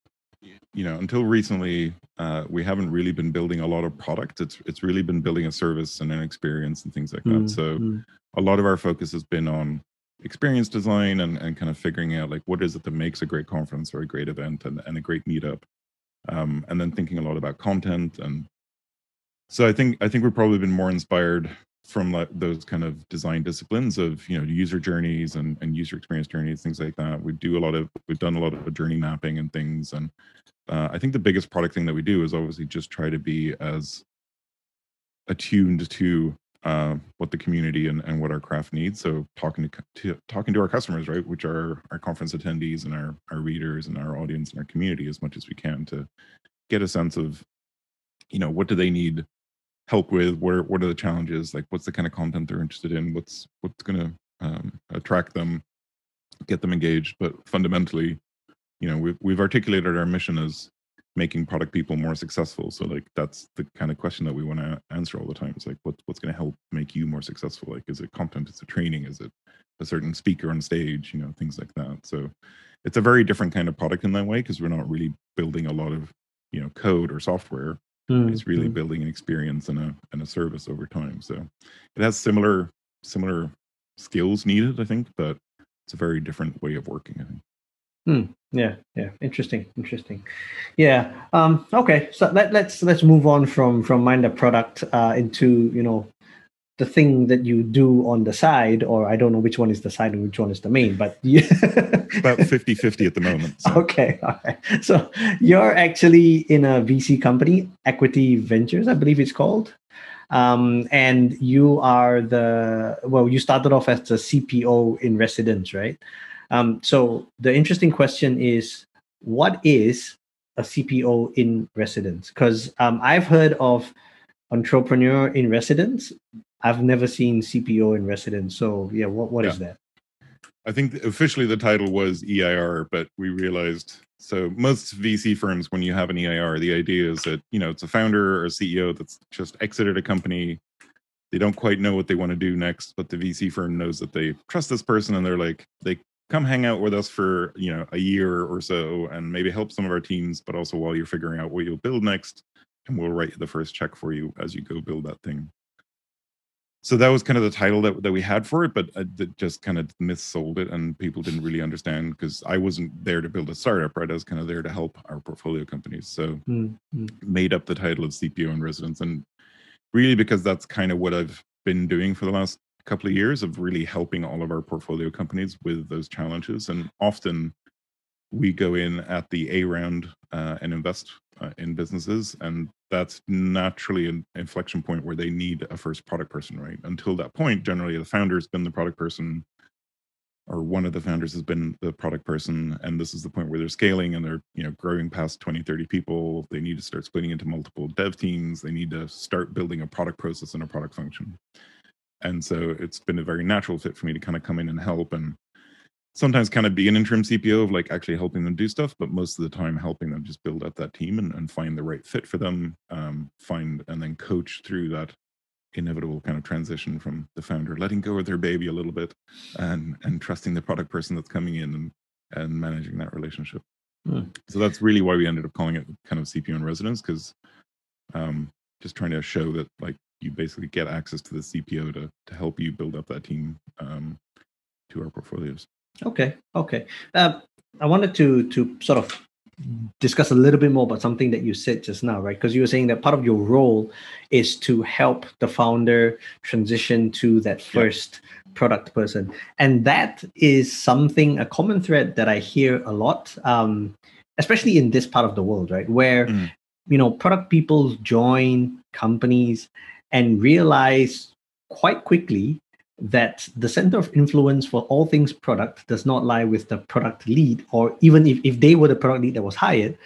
you know until recently uh, we haven't really been building a lot of product. It's it's really been building a service and an experience and things like that. Mm, so mm. a lot of our focus has been on experience design and, and kind of figuring out like what is it that makes a great conference or a great event and, and a great meetup um, and then thinking a lot about content and so i think i think we've probably been more inspired from like those kind of design disciplines of you know user journeys and, and user experience journeys things like that. We do a lot of we've done a lot of journey mapping and things and uh, i think the biggest product thing that we do is obviously just try to be as attuned to uh, what the community and, and what our craft needs. So talking to, to, talking to our customers, right, which are our conference attendees and our our readers and our audience and our community as much as we can to get a sense of, you know, what do they need help with? Where what are the challenges? Like, what's the kind of content they're interested in? What's what's going to um, attract them, get them engaged? But fundamentally, you know, we've we've articulated our mission as making product people more successful. So like that's the kind of question that we want to answer all the time. It's like what, what's going to help make you more successful? Like is it content? Is it training? Is it a certain speaker on stage? You know things like that. So it's a very different kind of product in that way because we're not really building a lot of you know code or software. Mm-hmm. it's really mm. building an experience and a and a service over time. So it has similar similar skills needed i think but it's a very different way of working i think. Hmm. Yeah, yeah, interesting, interesting. Yeah. Um, okay, so let, let's let's move on from from mind the product uh, into you know the thing that you do on the side, or I don't know which one is the side and which one is the main, but you about 50-50 at the moment. So. Okay, all right. So you're actually in a VC company, EQT Ventures, I believe it's called. Um, and you are the well, you started off as the CPO in residence, right? Um, so the interesting question is, what is a CPO in residence? Because um, I've heard of entrepreneur in residence. I've never seen CPO in residence. So yeah, what what yeah. is that? I think officially the title was EIR, but we realized so most VC firms, when you have an EIR, the idea is that you know it's a founder or a CEO that's just exited a company. They don't quite know what they want to do next, but the VC firm knows that they trust this person, and they're like they come hang out with us for you know a year or so and maybe help some of our teams but also while you're figuring out what you'll build next and we'll write the first check for you as you go build that thing so that was kind of the title that, that we had for it but uh, it just kind of missold it and people didn't really understand because i wasn't there to build a startup right i was kind of there to help our portfolio companies so mm-hmm. made up the title of cpo in residence and really because that's kind of what i've been doing for the last couple of years of really helping all of our portfolio companies with those challenges and often we go in at the a round uh, and invest uh, in businesses and that's naturally an inflection point where they need a first product person right? Until that point generally the founder's been the product person or one of the founders has been the product person and this is the point where they're scaling and they're you know growing past 20 30 people. They need to start splitting into multiple dev teams. They need to start building a product process and a product function and so it's been a very natural fit for me to kind of come in and help and sometimes kind of be an interim CPO of like actually helping them do stuff, but most of the time helping them just build up that team and, and find the right fit for them, um, find and then coach through that inevitable kind of transition from the founder letting go of their baby a little bit and and trusting the product person that's coming in and and managing that relationship. Hmm. So that's really why we ended up calling it kind of CPO in residence because um, just trying to show that like you basically get access to the CPO to to help you build up that team um, to our portfolios. Okay, okay. Uh, I wanted to to sort of discuss a little bit more about something that you said just now, right? Because you were saying that part of your role is to help the founder transition to that first yeah. product person, and that is something a common thread that I hear a lot, um, especially in this part of the world, right? Where mm. you know product people join companies and realize quite quickly that the center of influence for all things product does not lie with the product lead, or even if, if they were the product lead that was hired,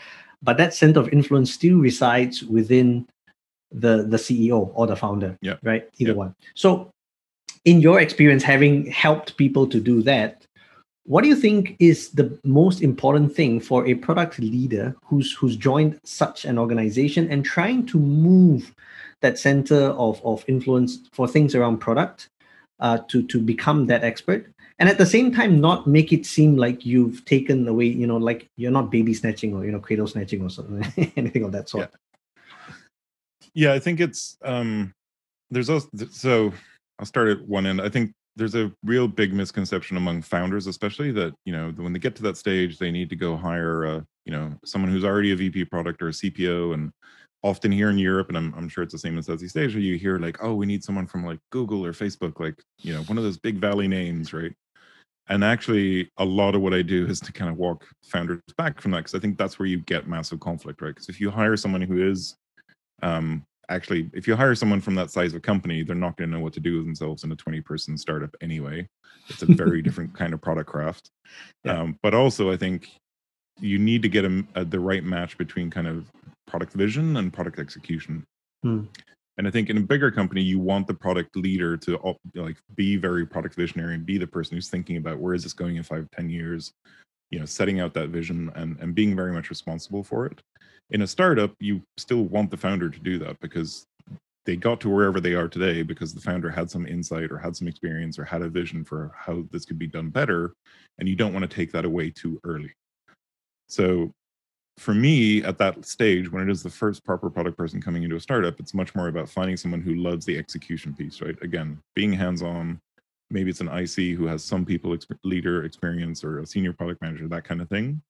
but that center of influence still resides within the the CEO or the founder. Yeah. Right? Either yeah. one. So in your experience, having helped people to do that, what do you think is the most important thing for a product leader who's who's joined such an organization and trying to move that center of, of influence for things around product uh, to to become that expert? And at the same time not make it seem like you've taken away you know like you're not baby snatching or you know cradle snatching or something anything of that sort. Yeah, yeah i think it's um there's also so i'll start at one end. I think there's a real big misconception among founders especially that you know when they get to that stage they need to go hire a you know someone who's already a vp product or a cpo and often here in Europe, and I'm, I'm sure it's the same in Southeast Asia, you hear like, oh, we need someone from like Google or Facebook, like, you know, one of those big valley names, right? And actually, a lot of what I do is to kind of walk founders back from that because I think that's where you get massive conflict, right? Because if you hire someone who is um, actually, if you hire someone from that size of company, they're not going to know what to do with themselves in a 20 person startup anyway. It's a very different kind of product craft. Yeah. Um, but also, I think you need to get a, a, the right match between kind of product vision and product execution. Hmm. And I think in a bigger company, you want the product leader to like be very product visionary and be the person who's thinking about where is this going in five, ten years, you know, setting out that vision and, and being very much responsible for it. In a startup, you still want the founder to do that because they got to wherever they are today because the founder had some insight or had some experience or had a vision for how this could be done better. And you don't want to take that away too early. So for me at that stage when it is the first proper product person coming into a startup it's much more about finding someone who loves the execution piece right again being hands on maybe it's an ic who has some people exp- leader experience or a senior product manager that kind of thing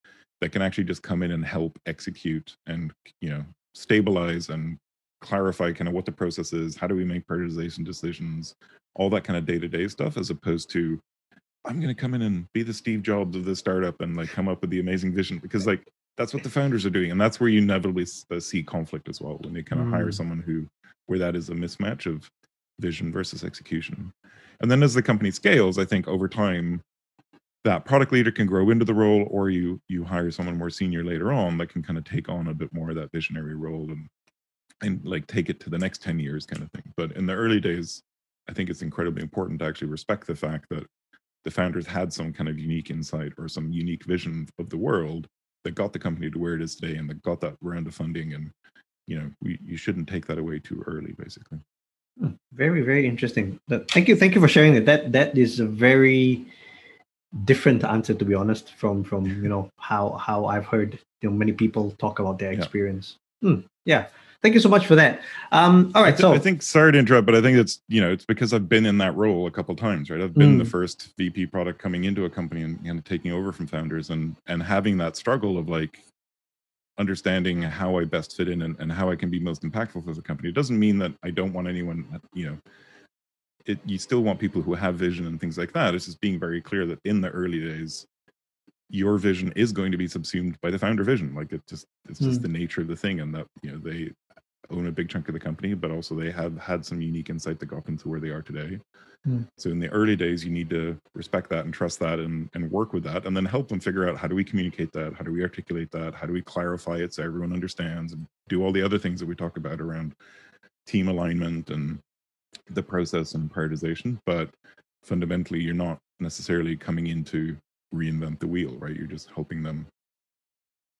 that can actually just come in and help execute and you know stabilize and clarify kind of what the process is how do we make prioritization decisions all that kind of day-to-day stuff as opposed to i'm going to come in and be the steve jobs of the startup and like come up with the amazing vision because like that's what the founders are doing and that's where you inevitably uh, see conflict as well when they kind of mm. hire someone who where that is a mismatch of vision versus execution and then as the company scales i think over time that product leader can grow into the role or you you hire someone more senior later on that can kind of take on a bit more of that visionary role and and like take it to the next 10 years kind of thing. But in the early days i think it's incredibly important to actually respect the fact that the founders had some kind of unique insight or some unique vision of the world that got the company to where it is today and that got that round of funding and you know we, you shouldn't take that away too early basically very very interesting thank you thank you for sharing that that that is a very different answer to be honest from from you know how how I've heard you know many people talk about their experience. Yeah. Hmm, yeah. Thank you so much for that. Um, all right, I th- so I think sorry to interrupt, but I think it's you know it's because I've been in that role a couple times, right? I've been mm. the first VP product coming into a company and, and taking over from founders, and and having that struggle of like understanding how I best fit in and, and how I can be most impactful for the company. It doesn't mean that I don't want anyone, you know, it, you still want people who have vision and things like that. It's just being very clear that in the early days, your vision is going to be subsumed by the founder vision. Like it just, it's just mm. the nature of the thing. And that, you know, they own a big chunk of the company, but also they have had some unique insight that got them to where they are today. Mm. So in the early days, you need to respect that and trust that and, and work with that and then help them figure out how do we communicate that? How do we articulate that? How do we clarify it so everyone understands and do all the other things that we talk about around team alignment and the process and prioritization. But fundamentally, you're not necessarily coming in to reinvent the wheel, right? You're just helping them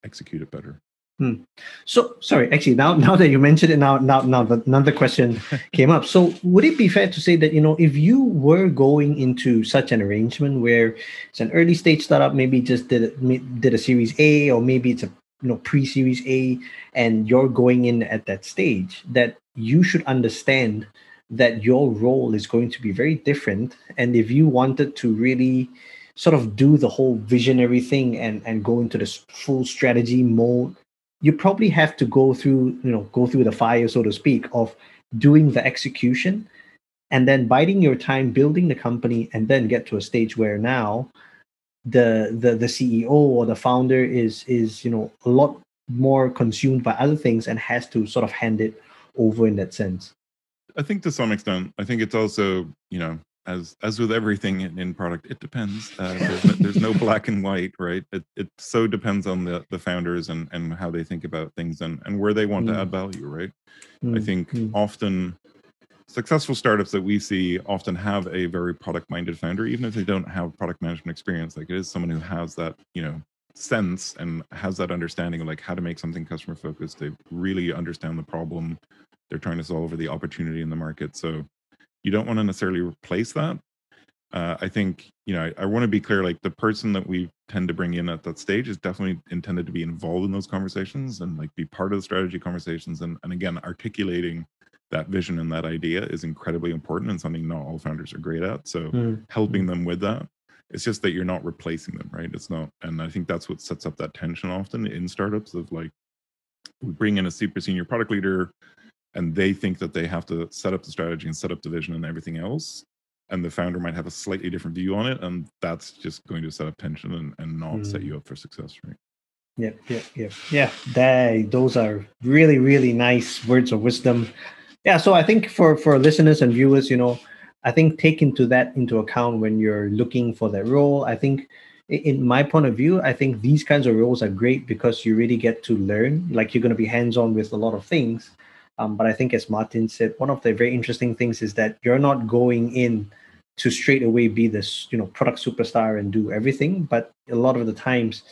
execute it better. Hmm. So sorry, actually, now now that you mentioned it, now now now another question came up. So would it be fair to say that you know if you were going into such an arrangement where it's an early stage startup, maybe just did did a Series A, or maybe it's a you know pre-Series A, and you're going in at that stage, that you should understand that your role is going to be very different, and if you wanted to really sort of do the whole visionary thing and and go into this full strategy mode you probably have to go through you know go through the fire so to speak of doing the execution and then biding your time building the company and then get to a stage where now the the the ceo or the founder is is you know a lot more consumed by other things and has to sort of hand it over in that sense. I think to some extent. I think it's also you know as as with everything in, in product, it depends. Uh, there's, no, there's, no, black and white, right? It it so depends on the the founders and and how they think about things and and where they want mm. to add value, right? Mm. I think mm. often successful startups that we see often have a very product minded founder, even if they don't have product management experience. Like it is someone who has that you know sense and has that understanding of like how to make something customer focused. They really understand the problem they're trying to solve or the opportunity in the market. So you don't want to necessarily replace that. Uh, I think you know I, I want to be clear. Like the person that we tend to bring in at that stage is definitely intended to be involved in those conversations and like be part of the strategy conversations. And and again, articulating that vision and that idea is incredibly important and something not all founders are great at. So mm. helping them with that. It's just that you're not replacing them, right? It's not, and I think that's what sets up that tension often in startups of like we bring in a super senior product leader and they think that they have to set up the strategy and set up the vision and everything else and the founder might have a slightly different view on it and that's just going to set up tension and, and not mm. set you up for success right? Yeah yeah yeah yeah they, those are really really nice words of wisdom. Yeah so i think for for listeners and viewers you know i think take into that into account when you're looking for that role i think in my point of view i think these kinds of roles are great because you really get to learn like you're going to be hands on with a lot of things um, but I think, as Martin said, one of the very interesting things is that you're not going in to straight away be this, you know, product superstar and do everything. But a lot of the times,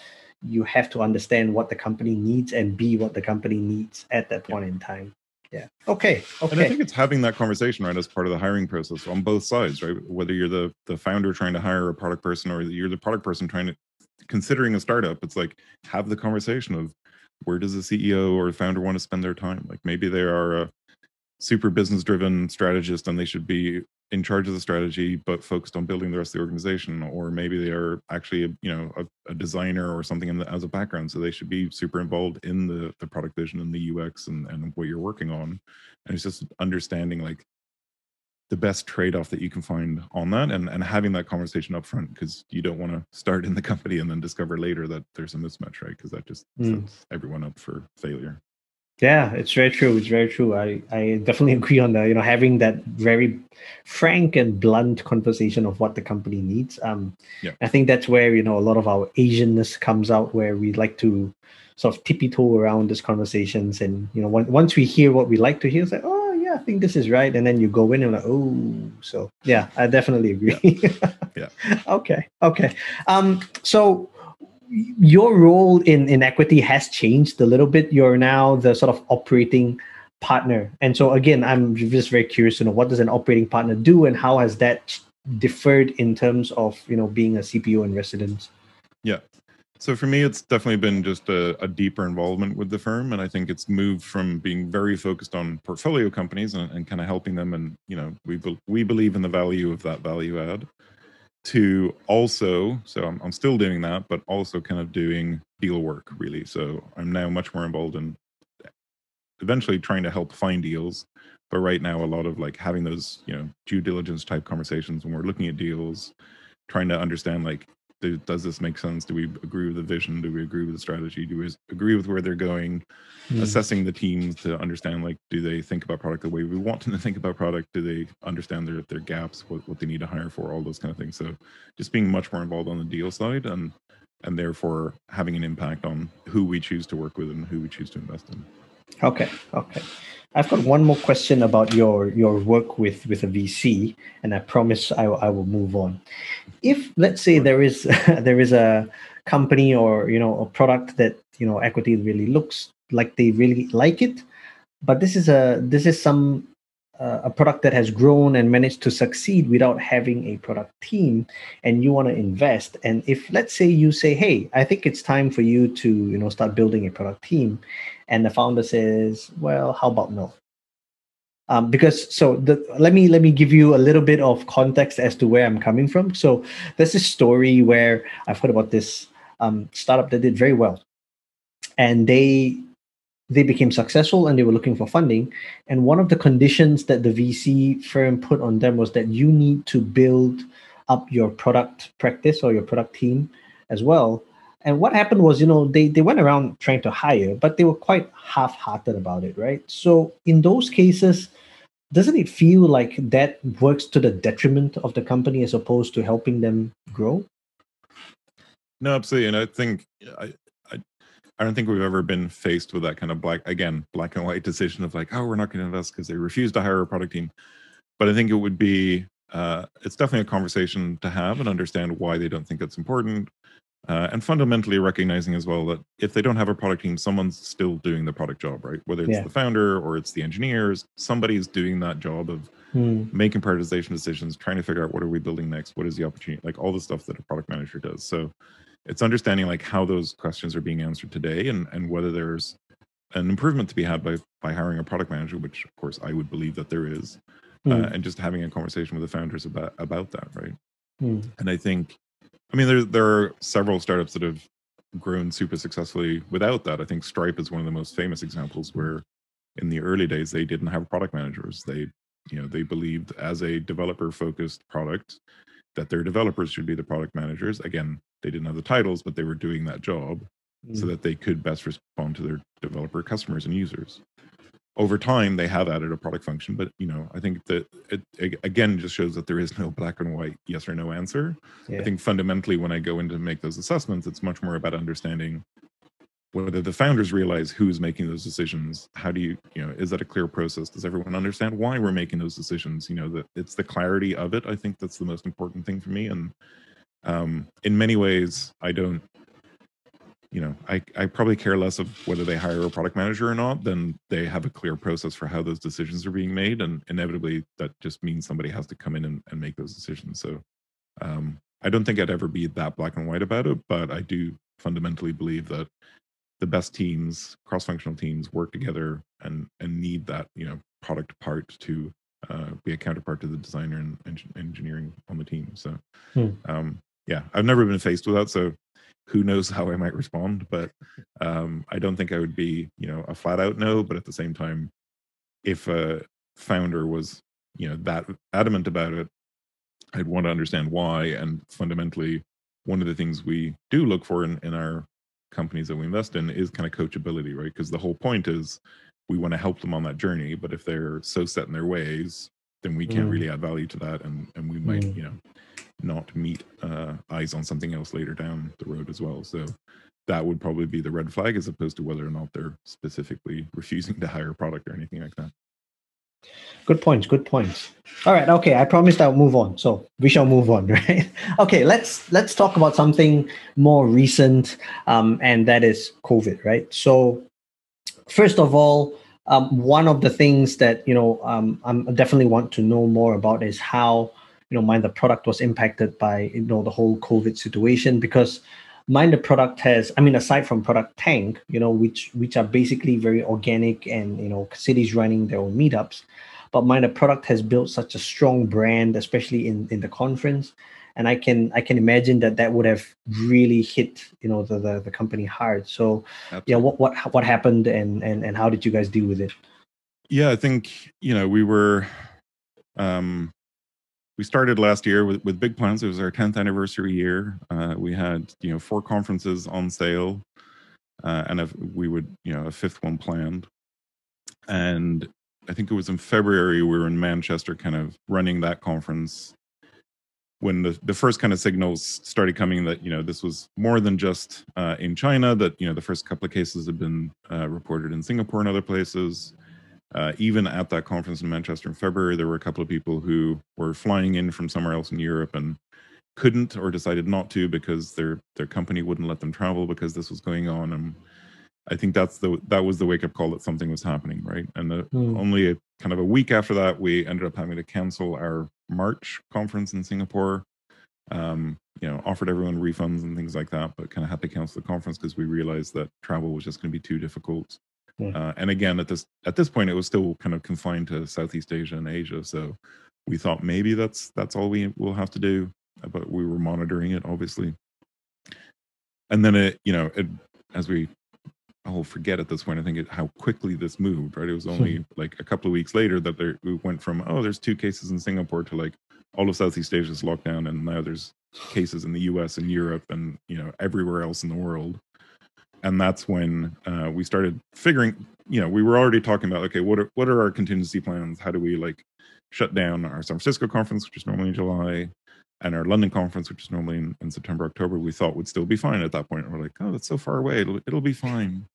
you have to understand what the company needs and be what the company needs at that point yeah. in time. Yeah. Okay. Okay. And I think it's having that conversation right as part of the hiring process on both sides, right? Whether you're the the founder trying to hire a product person or you're the product person trying to considering a startup, it's like have the conversation of where does the CEO or founder want to spend their time? Like maybe they are a super business driven strategist and they should be in charge of the strategy but focused on building the rest of the organization or maybe they are actually a, you know a, a designer or something the, as a background so they should be super involved in the the product vision and the ux and, and what you're working on and it's just understanding like the best trade-off that you can find on that and, and having that conversation up front because you don't want to start in the company and then discover later that there's a mismatch right because that just mm. sets everyone up for failure yeah it's very true it's very true i i definitely agree on that you know having that very frank and blunt conversation of what the company needs um yeah. i think that's where you know a lot of our asianness comes out where we like to sort of tippy toe around these conversations and you know once we hear what we like to hear it's like oh yeah, I think this is right. And then you go in and like, oh, so yeah, I definitely agree. Yeah. yeah. okay. Okay. Um, so your role in, in EQT has changed a little bit. You're now the sort of operating partner. And so again, I'm just very curious to know what does an operating partner do and how has that differed in terms of you know being a CPO in residence? Yeah. So for me, it's definitely been just a, a, deeper involvement with the firm, and I think it's moved from being very focused on portfolio companies and, and kind of helping them, and you know, we be, we believe in the value of that value add, to also, so I'm, I'm still doing that, but also kind of doing deal work really. So I'm now much more involved in eventually trying to help find deals, but right now a lot of like having those you know due diligence type conversations when we're looking at deals, trying to understand like do, does this make sense? Do we agree with the vision? Do we agree with the strategy? Do we agree with where they're going? Mm. Assessing the teams to understand like, do they think about product the way we want them to think about product? Do they understand their their gaps, what, what they need to hire for, all those kind of things. So just being much more involved on the deal side and and therefore having an impact on who we choose to work with and who we choose to invest in. Okay, okay. I've got one more question about your your work with with a VC, and I promise I, I will move on. If let's say there is there is a company or you know a product that you know EQT really looks like they really like it, but this is a this is some uh, a product that has grown and managed to succeed without having a product team and you want to invest and if let's say you say hey i think it's time for you to you know start building a product team and the founder says well how about no um, because so the, let me let me give you a little bit of context as to where i'm coming from so there's this story where i've heard about this um, startup that did very well and they they became successful and they were looking for funding. And one of the conditions that the VC firm put on them was that you need to build up your product practice or your product team as well. And what happened was, you know, they, they went around trying to hire, but they were quite half hearted about it, right? So in those cases, doesn't it feel like that works to the detriment of the company as opposed to helping them grow? No, absolutely. And I think I, I don't think we've ever been faced with that kind of black, again, black and white decision of like, oh, we're not going to invest because they refuse to hire a product team. But I think it would be, uh, it's definitely a conversation to have and understand why they don't think it's important. Uh, and fundamentally recognizing as well that if they don't have a product team, someone's still doing the product job, right? Whether it's yeah. the founder or it's the engineers, somebody's doing that job of hmm. making prioritization decisions, trying to figure out what are we building next, what is the opportunity, like all the stuff that a product manager does. So it's understanding like how those questions are being answered today and and whether there's an improvement to be had by by hiring a product manager which of course i would believe that there is mm. uh, and just having a conversation with the founders about about that right mm. and i think i mean there there are several startups that have grown super successfully without that i think stripe is one of the most famous examples where in the early days they didn't have product managers they you know they believed as a developer focused product that their developers should be the product managers again they didn't have the titles, but they were doing that job mm. so that they could best respond to their developer customers and users. Over time, they have added a product function, but you know, I think that it, it again just shows that there is no black and white yes or no answer. Yeah. I think fundamentally, when I go in to make those assessments, it's much more about understanding whether the founders realize who's making those decisions how do you you know is that a clear process does everyone understand why we're making those decisions you know that it's the clarity of it i think that's the most important thing for me and um, in many ways, I don't, you know, I, I probably care less of whether they hire a product manager or not than they have a clear process for how those decisions are being made. And inevitably, that just means somebody has to come in and, and make those decisions. So um, I don't think I'd ever be that black and white about it, but I do fundamentally believe that the best teams, cross-functional teams, work together and and need that you know product part to uh, be a counterpart to the designer and engineering on the team. So hmm. um, yeah, I've never been faced with that, so who knows how I might respond. But um, I don't think I would be, you know, a flat out no. But at the same time, if a founder was, you know, that adamant about it, I'd want to understand why. And fundamentally, one of the things we do look for in, in our companies that we invest in is kind of coachability, right? Because the whole point is we want to help them on that journey. But if they're so set in their ways, then we can't mm. really add value to that, and and we might, mm. you know, not meet uh, eyes on something else later down the road as well. So that would probably be the red flag as opposed to whether or not they're specifically refusing to hire a product or anything like that. Good points. Good points. All right. Okay. I promised I'll move on. So we shall move on, right? okay. Let's let's talk about something more recent, um, and that is COVID, right? So, first of all, um, one of the things that you know um, I definitely want to know more about is how you know mind the product was impacted by you know the whole covid situation because mind the product has i mean aside from product tank you know which which are basically very organic and you know cities running their own meetups but mind the product has built such a strong brand especially in in the conference. And i can i can imagine that that would have really hit you know the the, the company hard. So Absolutely. yeah what what what happened and and and how did you guys deal with it? Yeah i think you know we were um we started last year with, with big plans. It was our 10th anniversary year. Uh, we had, you know, four conferences on sale, uh, and we would, you know, a fifth one planned. And I think it was in February we were in Manchester, kind of running that conference. When the, the first kind of signals started coming that you know this was more than just uh, in China, that you know the first couple of cases had been uh, reported in Singapore and other places, uh, even at that conference in Manchester in February, there were a couple of people who were flying in from somewhere else in Europe and couldn't or decided not to because their their company wouldn't let them travel because this was going on. And I think that's the that was the wake up call that something was happening, right? And the, mm. only a, kind of a week after that, we ended up having to cancel our March conference in Singapore. Um, you know, offered everyone refunds and things like that, but kind of had to cancel the conference because we realized that travel was just going to be too difficult. Yeah. Uh, and again, at this at this point, it was still kind of confined to Southeast Asia and Asia. So we thought maybe that's that's all we will have to do. But we were monitoring it, obviously. And then it, you know, it, as we I'll forget at this point. I think it, how quickly this moved. Right, it was only like a couple of weeks later that there, we went from oh, there's two cases in Singapore to like all of Southeast Asia is locked down, and now there's cases in the U.S. and Europe and you know everywhere else in the world and that's when uh, we started figuring you know we were already talking about okay what are what are our contingency plans? How do we like shut down our san francisco conference which is normally in july and our london conference which is normally in, in september october we thought would still be fine at that point. We're like oh that's so far away. It'll, it'll be fine.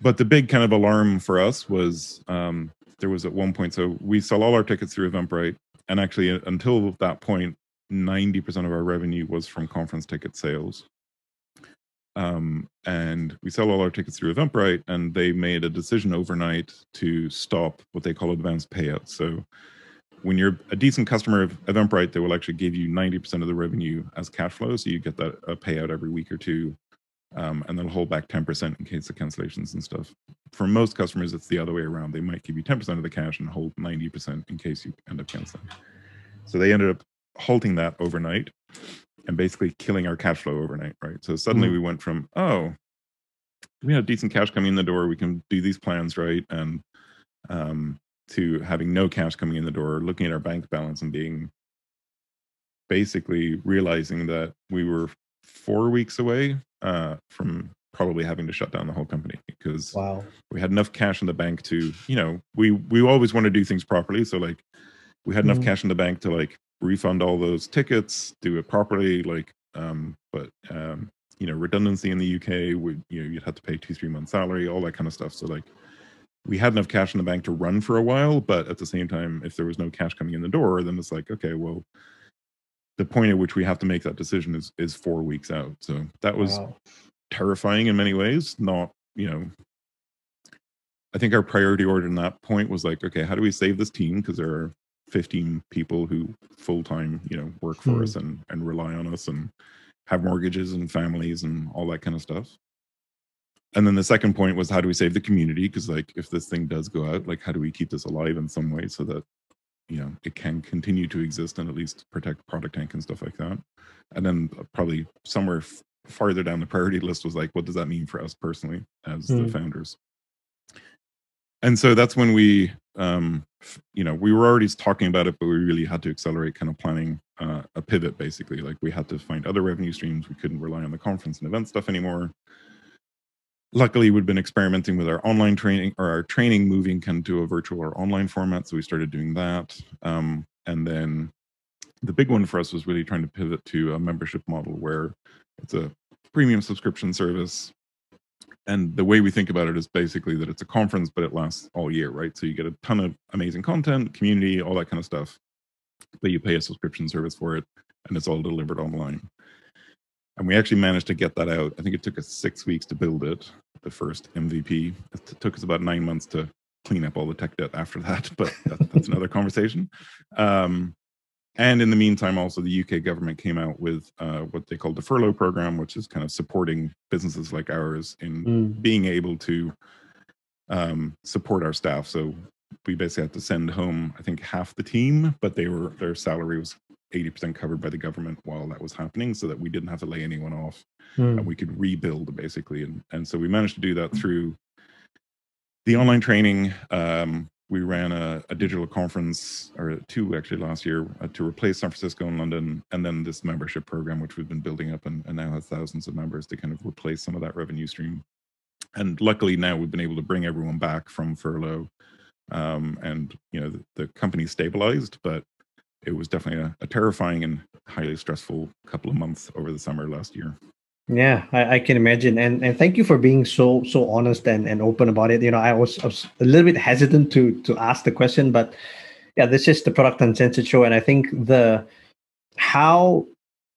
But the big kind of alarm for us was um, there was at one point so we sell all our tickets through eventbrite and actually until that point 90% of our revenue was from conference ticket sales um, and we sell all our tickets through Eventbrite, and they made a decision overnight to stop what they call advanced payouts. So when you're a decent customer of Eventbrite, they will actually give you 90% of the revenue as cash flow. So you get that a payout every week or two. Um, and they'll hold back 10% in case of cancellations and stuff. For most customers, it's the other way around. They might give you 10% of the cash and hold 90% in case you end up canceling. So they ended up halting that overnight and basically killing our cash flow overnight, right? So suddenly mm-hmm. we went from, oh, we have decent cash coming in the door, we can do these plans, right? And um, to having no cash coming in the door, looking at our bank balance and being basically realizing that we were four weeks away uh, from probably having to shut down the whole company because wow. we had enough cash in the bank to, you know, we we always want to do things properly. So like we had enough mm-hmm. cash in the bank to like refund all those tickets, do it properly. Like, um, but um, you know, redundancy in the UK would you know you'd have to pay two three months salary, all that kind of stuff. So like, we had enough cash in the bank to run for a while, but at the same time, if there was no cash coming in the door, then it's like, okay, well, the point at which we have to make that decision is is four weeks out. So that was wow. terrifying in many ways. Not you know I think our priority order in that point was like, okay, how do we save this team? Because there are 15 people who full time, you know, work for mm. us and, and rely on us and have mortgages and families and all that kind of stuff. And then the second point was how do we save the community? Because like if this thing does go out, like how do we keep this alive in some way so that you know it can continue to exist and at least protect product tank and stuff like that. And then uh, probably somewhere f- farther down the priority list was like, what does that mean for us personally as mm. the founders? And so that's when we um you know we were already talking about it but we really had to accelerate kind of planning uh, a pivot basically. Like we had to find other revenue streams. We couldn't rely on the conference and event stuff anymore. Luckily we'd been experimenting with our online training or our training moving kind of to a virtual or online format so we started doing that um, and then the big one for us was really trying to pivot to a membership model where it's a premium subscription service and the way we think about it is basically that it's a conference but it lasts all year right? So you get a ton of amazing content community all that kind of stuff but you pay a subscription service for it and it's all delivered online. And we actually managed to get that out. I think it took us six weeks to build it the first mvp it took us about nine months to clean up all the tech debt after that but that, that's another conversation. Um, and in the meantime, also the UK government came out with uh, what they called the furlough program, which is kind of supporting businesses like ours in Mm. being able to um, support our staff. So we basically had to send home, I think, half the team, but they were their salary was 80% covered by the government while that was happening, so that we didn't have to lay anyone off Mm. and we could rebuild basically. And and so we managed to do that through the online training. Um, we ran a, a digital conference or two actually last year uh, to replace San Francisco and London, and then this membership program, which we've been building up and, and now has thousands of members to kind of replace some of that revenue stream. And luckily now we've been able to bring everyone back from furlough, um, and you know the, the company stabilized, but it was definitely a, a terrifying and highly stressful couple of months over the summer last year. Yeah, I, I can imagine, and and thank you for being so so honest and, and open about it. You know, I was, I was a little bit hesitant to to ask the question, but yeah, this is the product uncensored show, and I think the how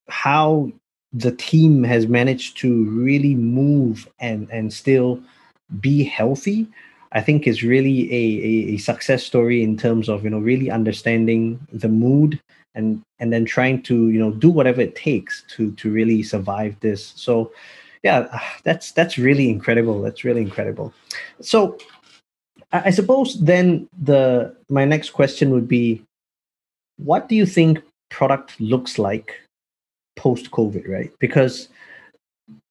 how the team has managed to really move and and still be healthy i think is really a, a, a success story in terms of you know really understanding the mood and and then trying to you know do whatever it takes to to really survive this. So yeah that's that's really incredible. That's really incredible. So i, suppose then the my next question would be what do you think product looks like post covid right? Because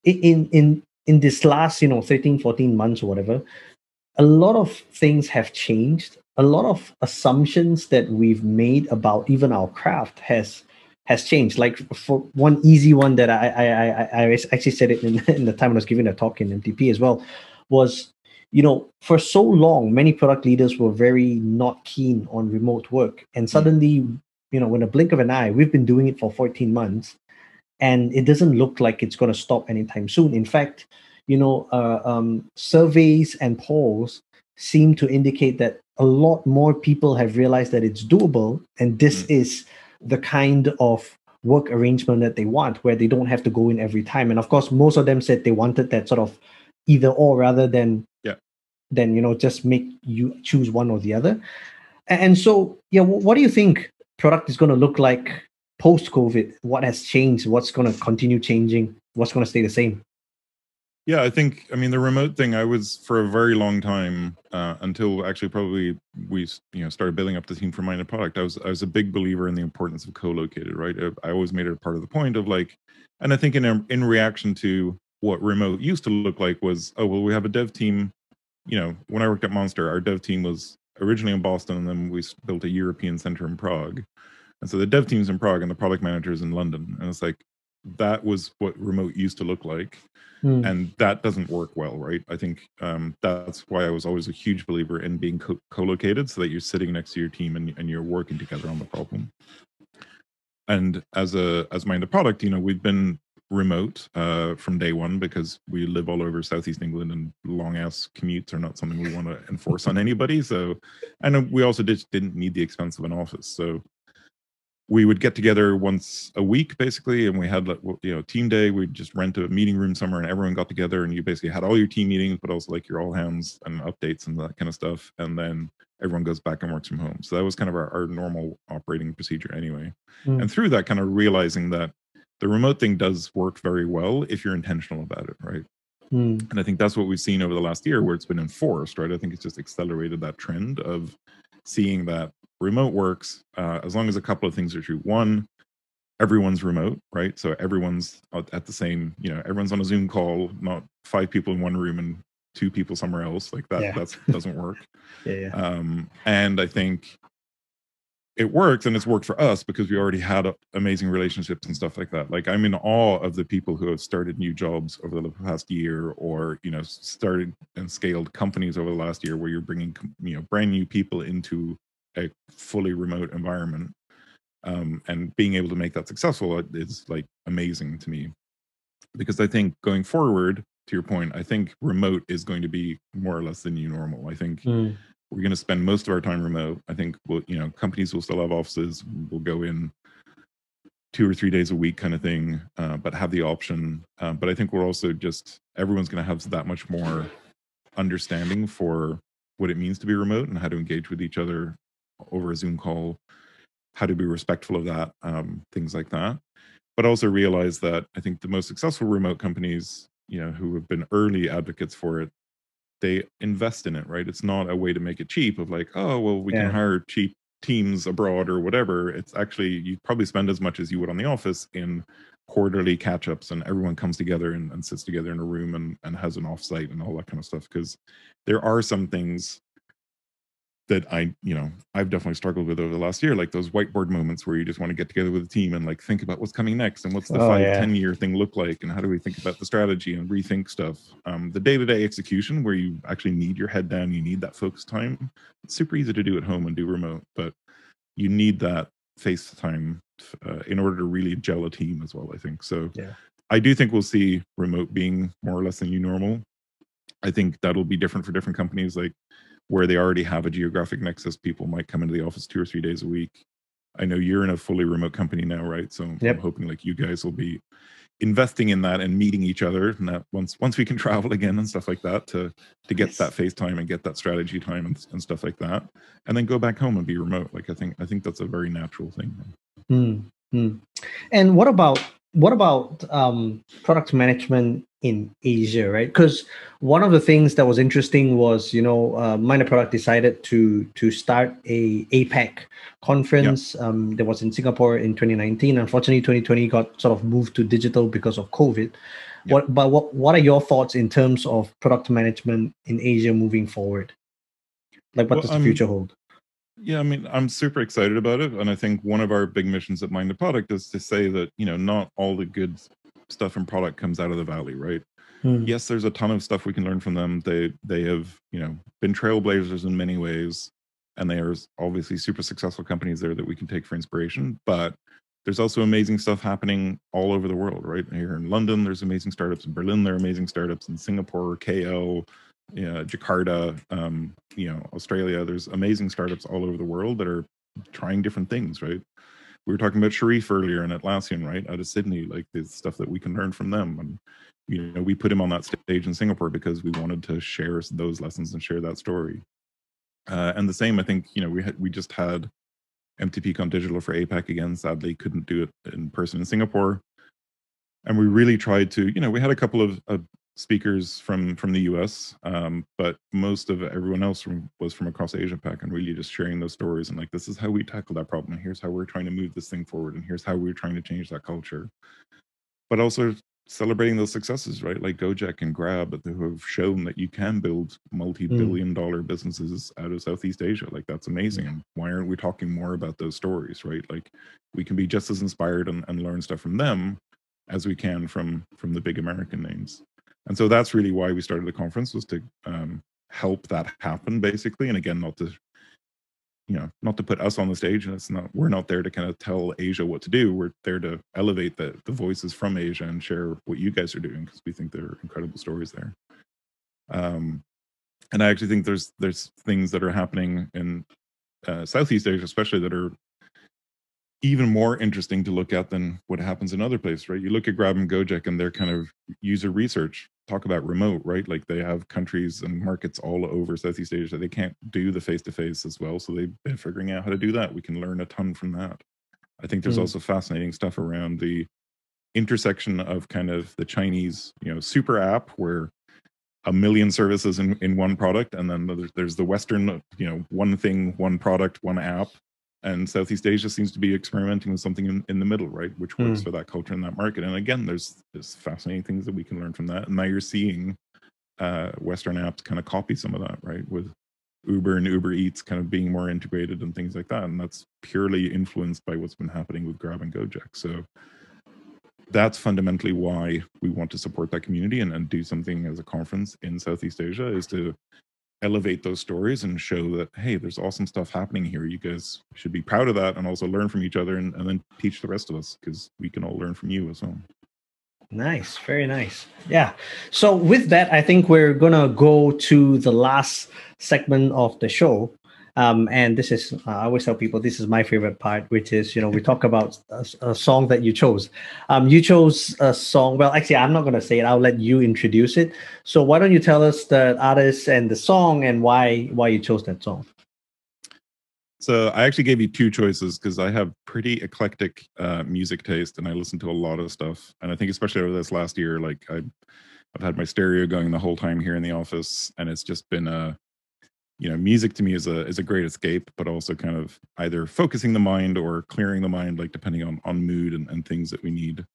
in in in this last you know 13 14 months or whatever a lot of things have changed a lot of assumptions that we've made about even our craft has has changed. Like for one easy one that i i i, I actually said it in, in the time i was giving a talk in mtp as well was you know for so long many product leaders were very not keen on remote work. And suddenly you know in a blink of an eye we've been doing it for 14 months and it doesn't look like it's going to stop anytime soon. In fact you know uh, um, surveys and polls seem to indicate that a lot more people have realized that it's doable and this Mm. is the kind of work arrangement that they want where they don't have to go in every time. And of course most of them said they wanted that sort of either or rather than Yeah. than you know just make you choose one or the other. And so yeah what do you think product is going to look like post covid what has changed? What's going to continue changing? What's going to stay the same Yeah, I think I mean the remote thing. I was for a very long time uh, until actually probably we you know started building up the team for Mind the Product. I was I was a big believer in the importance of co-located. Right, Uh, I always made it a part of the point of like, and I think in a, in reaction to what remote used to look like was oh well we have a dev team. You know, when I worked at Monster, our dev team was originally in Boston, and then we built a European center in Prague. And so the dev team's in Prague, and the product managers in London. And it's like that was what remote used to look like. Hmm. and that doesn't work well right? I think um, that's why i was always a huge believer in being co- co-located so that you're sitting next to your team and, and you're working together on the problem. And as a as mind the product you know we've been remote uh, from day one because we live all over southeast england and long ass commutes are not something we want to enforce on anybody. So and we also just didn't need the expense of an office. So we would get together once a week basically and we had like you know team day we'd just rent a meeting room somewhere and everyone got together and you basically had all your team meetings but also like your all hands and updates and that kind of stuff and then everyone goes back and works from home so that was kind of our, our normal operating procedure anyway Mm. and through that kind of realizing that the remote thing does work very well if you're intentional about it right Hmm. and I think that's what we've seen over the last year where it's been enforced, right? I think it's just accelerated that trend of seeing that remote works uh, as long as a couple of things are true. One, everyone's remote, right? So everyone's at the same, you know, everyone's on a Zoom call, not five people in one room and two people somewhere else. Like that, Yeah. that's doesn't work. yeah yeah Um, and I think it works and it's worked for us because we already had uh, amazing relationships and stuff like that. Like I'm in awe of the people who have started new jobs over the past year or, you know, started and scaled companies over the last year where you're bringing, you know, brand new people into a fully remote environment. Um, and being able to make that successful uh, is like amazing to me because I think going forward, to your point, I think remote is going to be more or less the new normal. I think Hmm. We're going to spend most of our time remote. I think we'll, you know, companies will still have offices. We'll go in two or three days a week, kind of thing, uh, but have the option. Uh, but I think we're also just everyone's going to have that much more understanding for what it means to be remote and how to engage with each other over a Zoom call. how to be respectful of that, um, things like that. But also realize that I think the most successful remote companies, you know, who have been early advocates for it, they invest in it, right? It's not a way to make it cheap of like, oh, well, we yeah. can hire cheap teams abroad or whatever. It's actually you probably spend as much as you would on the office in quarterly catch ups and everyone comes together and, and sits together in a room and, and has an offsite and all that kind of stuff. Because there are some things that I, you know, I've definitely struggled with over the last year, like those whiteboard moments where you just want to get together with a team and like think about what's coming next and what's the oh, five, yeah. 10 year thing look like and how do we think about the strategy and rethink stuff. Um, the day to day execution where you actually need your head down, you need that focus time. It's super easy to do at home and do remote, but you need that face time uh, in order to really gel a team as well, I think. So yeah. I do think we'll see remote being more or less the new normal. I think that'll be different for different companies. Like, where they already have a geographic nexus, people might come into the office two or three days a week. I know you're in a fully remote company now, right? So yep. I'm hoping like you guys will be investing in that and meeting each other and that once once we can travel again and stuff like that to to get yes. that face time and get that strategy time and, and stuff like that and then go back home and be remote like i think i think that's a very natural thing mm-hmm. and what about what about um, product management in Asia, right? Because one of the things that was interesting was, you know, uh, Mind the Product decided to to start a APAC conference yep. um, that was in Singapore in 2019. Unfortunately, 2020 got sort of moved to digital because of COVID. Yep. What, but what what are your thoughts in terms of product management in Asia moving forward? Like, what well, does the um, future hold? Yeah, I mean, I'm super excited about it, and I think one of our big missions at Mind the Product is to say that you know not all the good stuff and product comes out of the valley, right? Mm. Yes, there's a ton of stuff we can learn from them. They they have you know been trailblazers in many ways, and there's obviously super successful companies there that we can take for inspiration. But there's also amazing stuff happening all over the world, right? Here in London, there's amazing startups. In Berlin, there are amazing startups. In Singapore, KL, you know, Jakarta, um, you know, Australia. There's amazing startups all over the world that are trying different things, right? We were talking about Sherif earlier in Atlassian, right, out of Sydney, like the stuff that we can learn from them. And you know, we put him on that stage in Singapore because we wanted to share those lessons and share that story. Uh, and the same, I think, you know, we had we just had MTPCon Digital for APAC again. Sadly, couldn't do it in person in Singapore. And we really tried to, you know, we had a couple of, of speakers from from the US, um, but most of everyone else from, was from across Asia Pac and really just sharing those stories and like this is how we tackle that problem and here's how we're trying to move this thing forward and here's how we're trying to change that culture. But also celebrating those successes, right? Like Gojek and Grab who have shown that you can build multi-billion mm. dollar businesses out of Southeast Asia. Like that's amazing. And why aren't we talking more about those stories, right? Like we can be just as inspired and, and learn stuff from them as we can from from the big American names and so that's really why we started the conference was to um, help that happen basically. And again not to you know not to put us on the stage and it's not we're not there to kind of tell asia what to do. We're there to elevate the the voices from asia and share what you guys are doing because we think there are incredible stories there. Um and i actually think there's there's things that are happening in uh, southeast asia especially that are even more interesting to look at than what happens in other places, right? You look at Grab and Gojek and their kind of user research, talk about remote, right? Like they have countries and markets all over Southeast Asia. They can't do the face to face as well. So they've been figuring out how to do that. We can learn a ton from that. I think there's mm. also fascinating stuff around the intersection of kind of the Chinese, you know, super app where a million services in, in one product and then there's, there's the western you know one thing one product one app and Southeast Asia seems to be experimenting with something in, in the middle, right, which works mm. for that culture and that market. And again, there's there's fascinating things that we can learn from that. And now you're seeing uh, Western apps kind of copy some of that, right, with Uber and Uber Eats kind of being more integrated and things like that. And that's purely influenced by what's been happening with Grab and Gojek. So that's fundamentally why we want to support that community and, and do something as a conference in Southeast Asia is to elevate those stories and show that hey there's awesome stuff happening here. You guys should be proud of that and also learn from each other and, and then teach the rest of us because we can all learn from you as well. Nice very nice. Yeah so with that i think we're gonna go to the last segment of the show um, and this is, uh, I always tell people this is my favorite part, which is, you know, we talk about a, a song that you chose. Um, you chose a song. Well, actually, I'm not going to say it. I'll let you introduce it. So why don't you tell us the artist and the song and why why you chose that song? So I actually gave you two choices because I have pretty eclectic uh, music taste and I listen to a lot of stuff. And I think especially over this last year, like I, I've had my stereo going the whole time here in the office, and it's just been a, you know, music to me is a is a great escape, but also kind of either focusing the mind or clearing the mind, like depending on on mood and, and things that we need.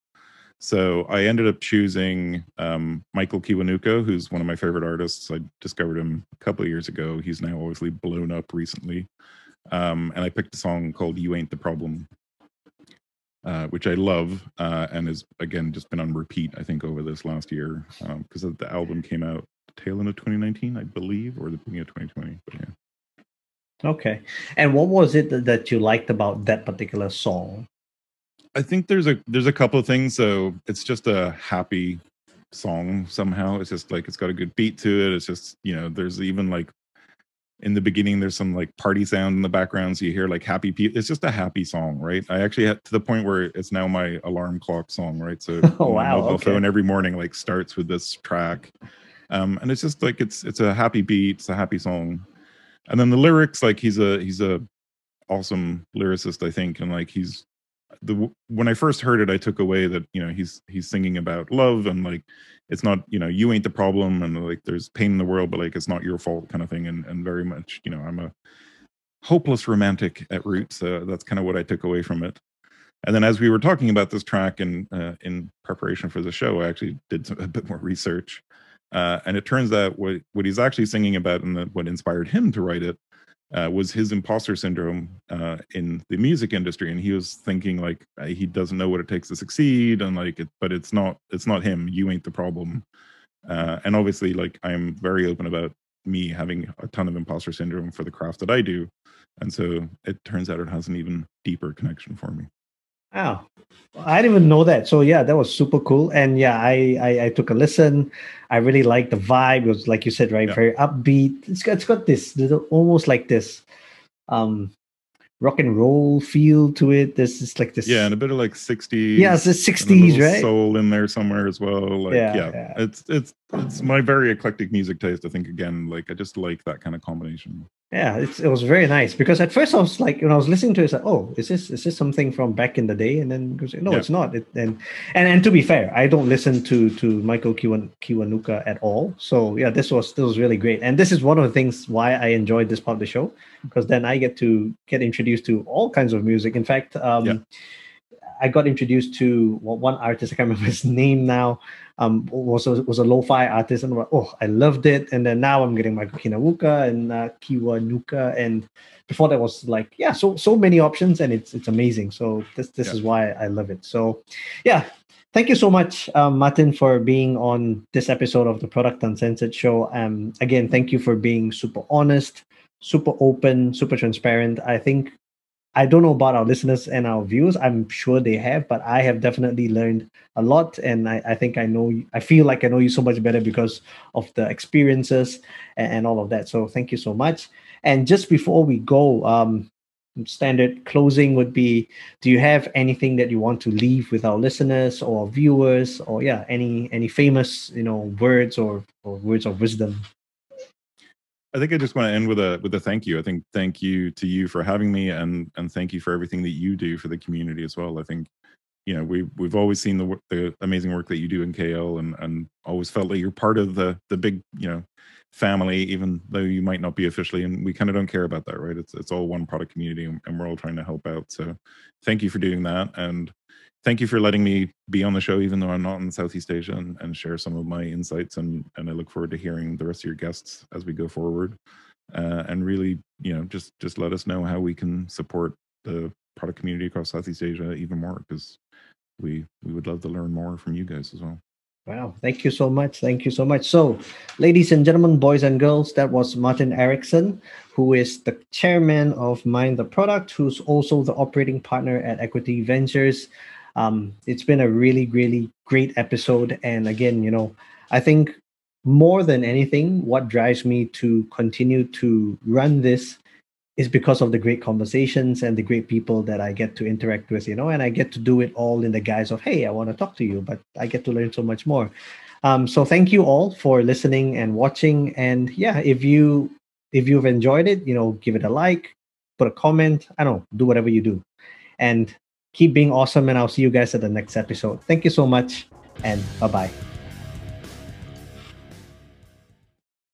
So I ended up choosing um, Michael Kiwanuka, who's one of my favorite artists. I discovered him a couple years ago. He's now obviously blown up recently. Um, and I picked a song called "You Ain't the Problem," uh, which I love, uh, and has again just been on repeat. I think over this last year because um, the album came out tail end of 2019, I believe, or the beginning of 2020. But yeah. Okay. And what was it that, you liked about that particular song? I think there's a there's a couple of things. So it's just a happy song somehow. It's just like it's got a good beat to it. It's just you know there's even like in the beginning there's some like party sound in the background so you hear like happy people it's just a happy song right i actually had to the point where it's now my alarm clock song right so oh, wow, mobile okay. phone every morning like starts with this track um and it's just like it's it's a happy beat it's a happy song and then the lyrics like he's a he's a awesome lyricist i think and like he's the when I first heard it, I took away that you know he's he's singing about love and like it's not you know you ain't the problem and like there's pain in the world, but like it's not your fault kind of thing. And and very much you know I'm a hopeless romantic at root, so that's kind of what I took away from it. And then as we were talking about this track and uh, in preparation for the show, I actually did some, a bit more research. Uh, and it turns out what, what he's actually singing about and the, what inspired him to write it uh, was his imposter syndrome uh, in the music industry, and he was thinking like uh, he doesn't know what it takes to succeed, and like, it, but it's not it's not him. You ain't the problem. Uh, and obviously, like I'm very open about me having a ton of imposter syndrome for the craft that I do, and so it turns out it has an even deeper connection for me. Wow. I didn't even know that. So yeah, that was super cool. And yeah, I I, I took a listen. I really liked the vibe. It was like you said, right? Yeah. Very upbeat. It's got it's got this little almost like this um rock and roll feel to it. This is like this. Yeah, and a bit of like 60s. Yeah, it's the 60s, right? Soul in there somewhere as well. Like, yeah, yeah, yeah, It's it's it's my very eclectic music taste. I think again, like I just like that kind of combination. Yeah, it's, it was very nice because at first I was like, when I was listening to it, it's like, oh, is this is this something from back in the day? And then goes, no, yeah. it's not. It, and and and to be fair, I don't listen to to Michael Kiwan, Kiwanuka at all. So yeah, this was this was really great, and this is one of the things why I enjoyed this part of the show because then I get to get introduced to all kinds of music. In fact, um, yeah. I got introduced to one artist. I can't remember his name now um, was a, was a lo-fi artist, and I'm like, oh, I loved it. And then now I'm getting Michael Kiwanuka and uh, Kiwanuka, and before that was like, yeah, so so many options, and it's it's amazing. So this this yeah. is why I love it. So, yeah, thank you so much, um, Martin, for being on this episode of the Product Uncensored show. Um, again, thank you for being super honest, super open, super transparent. I think I don't know about our listeners and our viewers. I'm sure they have, but I have definitely learned a lot. And I, I think I know, I feel like I know you so much better because of the experiences and, and all of that. So thank you so much. And just before we go, um, standard closing would be do you have anything that you want to leave with our listeners or viewers or yeah any any famous you know words or, or words of wisdom I think I just want to end with a with a thank you. I think thank you to you for having me, and and thank you for everything that you do for the community as well. I think you know we we've always seen the the amazing work that you do in KL, and and always felt like you're part of the the big you know family, even though you might not be officially. And we kind of don't care about that, right? It's it's all one product community, and we're all trying to help out. So thank you for doing that, and thank you for letting me be on the show, even though I'm not in Southeast Asia, and, and share some of my insights. And and I look forward to hearing the rest of your guests as we go forward. Uh, and really, you know, just just let us know how we can support the product community across Southeast Asia even more, because we we would love to learn more from you guys as well. Wow, thank you so much. Thank you so much. So, ladies and gentlemen, boys and girls, that was Martin Eriksson, who is the chairman of Mind the Product, who's also the operating partner at EQT Ventures. Um, it's been a really, really great episode. And again, you know, I think more than anything, what drives me to continue to run this is because of the great conversations and the great people that I get to interact with, you know, and I get to do it all in the guise of, hey, I want to talk to you, but I get to learn so much more. Um, so thank you all for listening and watching. And yeah, if you if you've enjoyed it, you know, give it a like, put a comment. I don't know, do whatever you do. And keep being awesome. And I'll see you guys at the next episode. Thank you so much. And bye bye.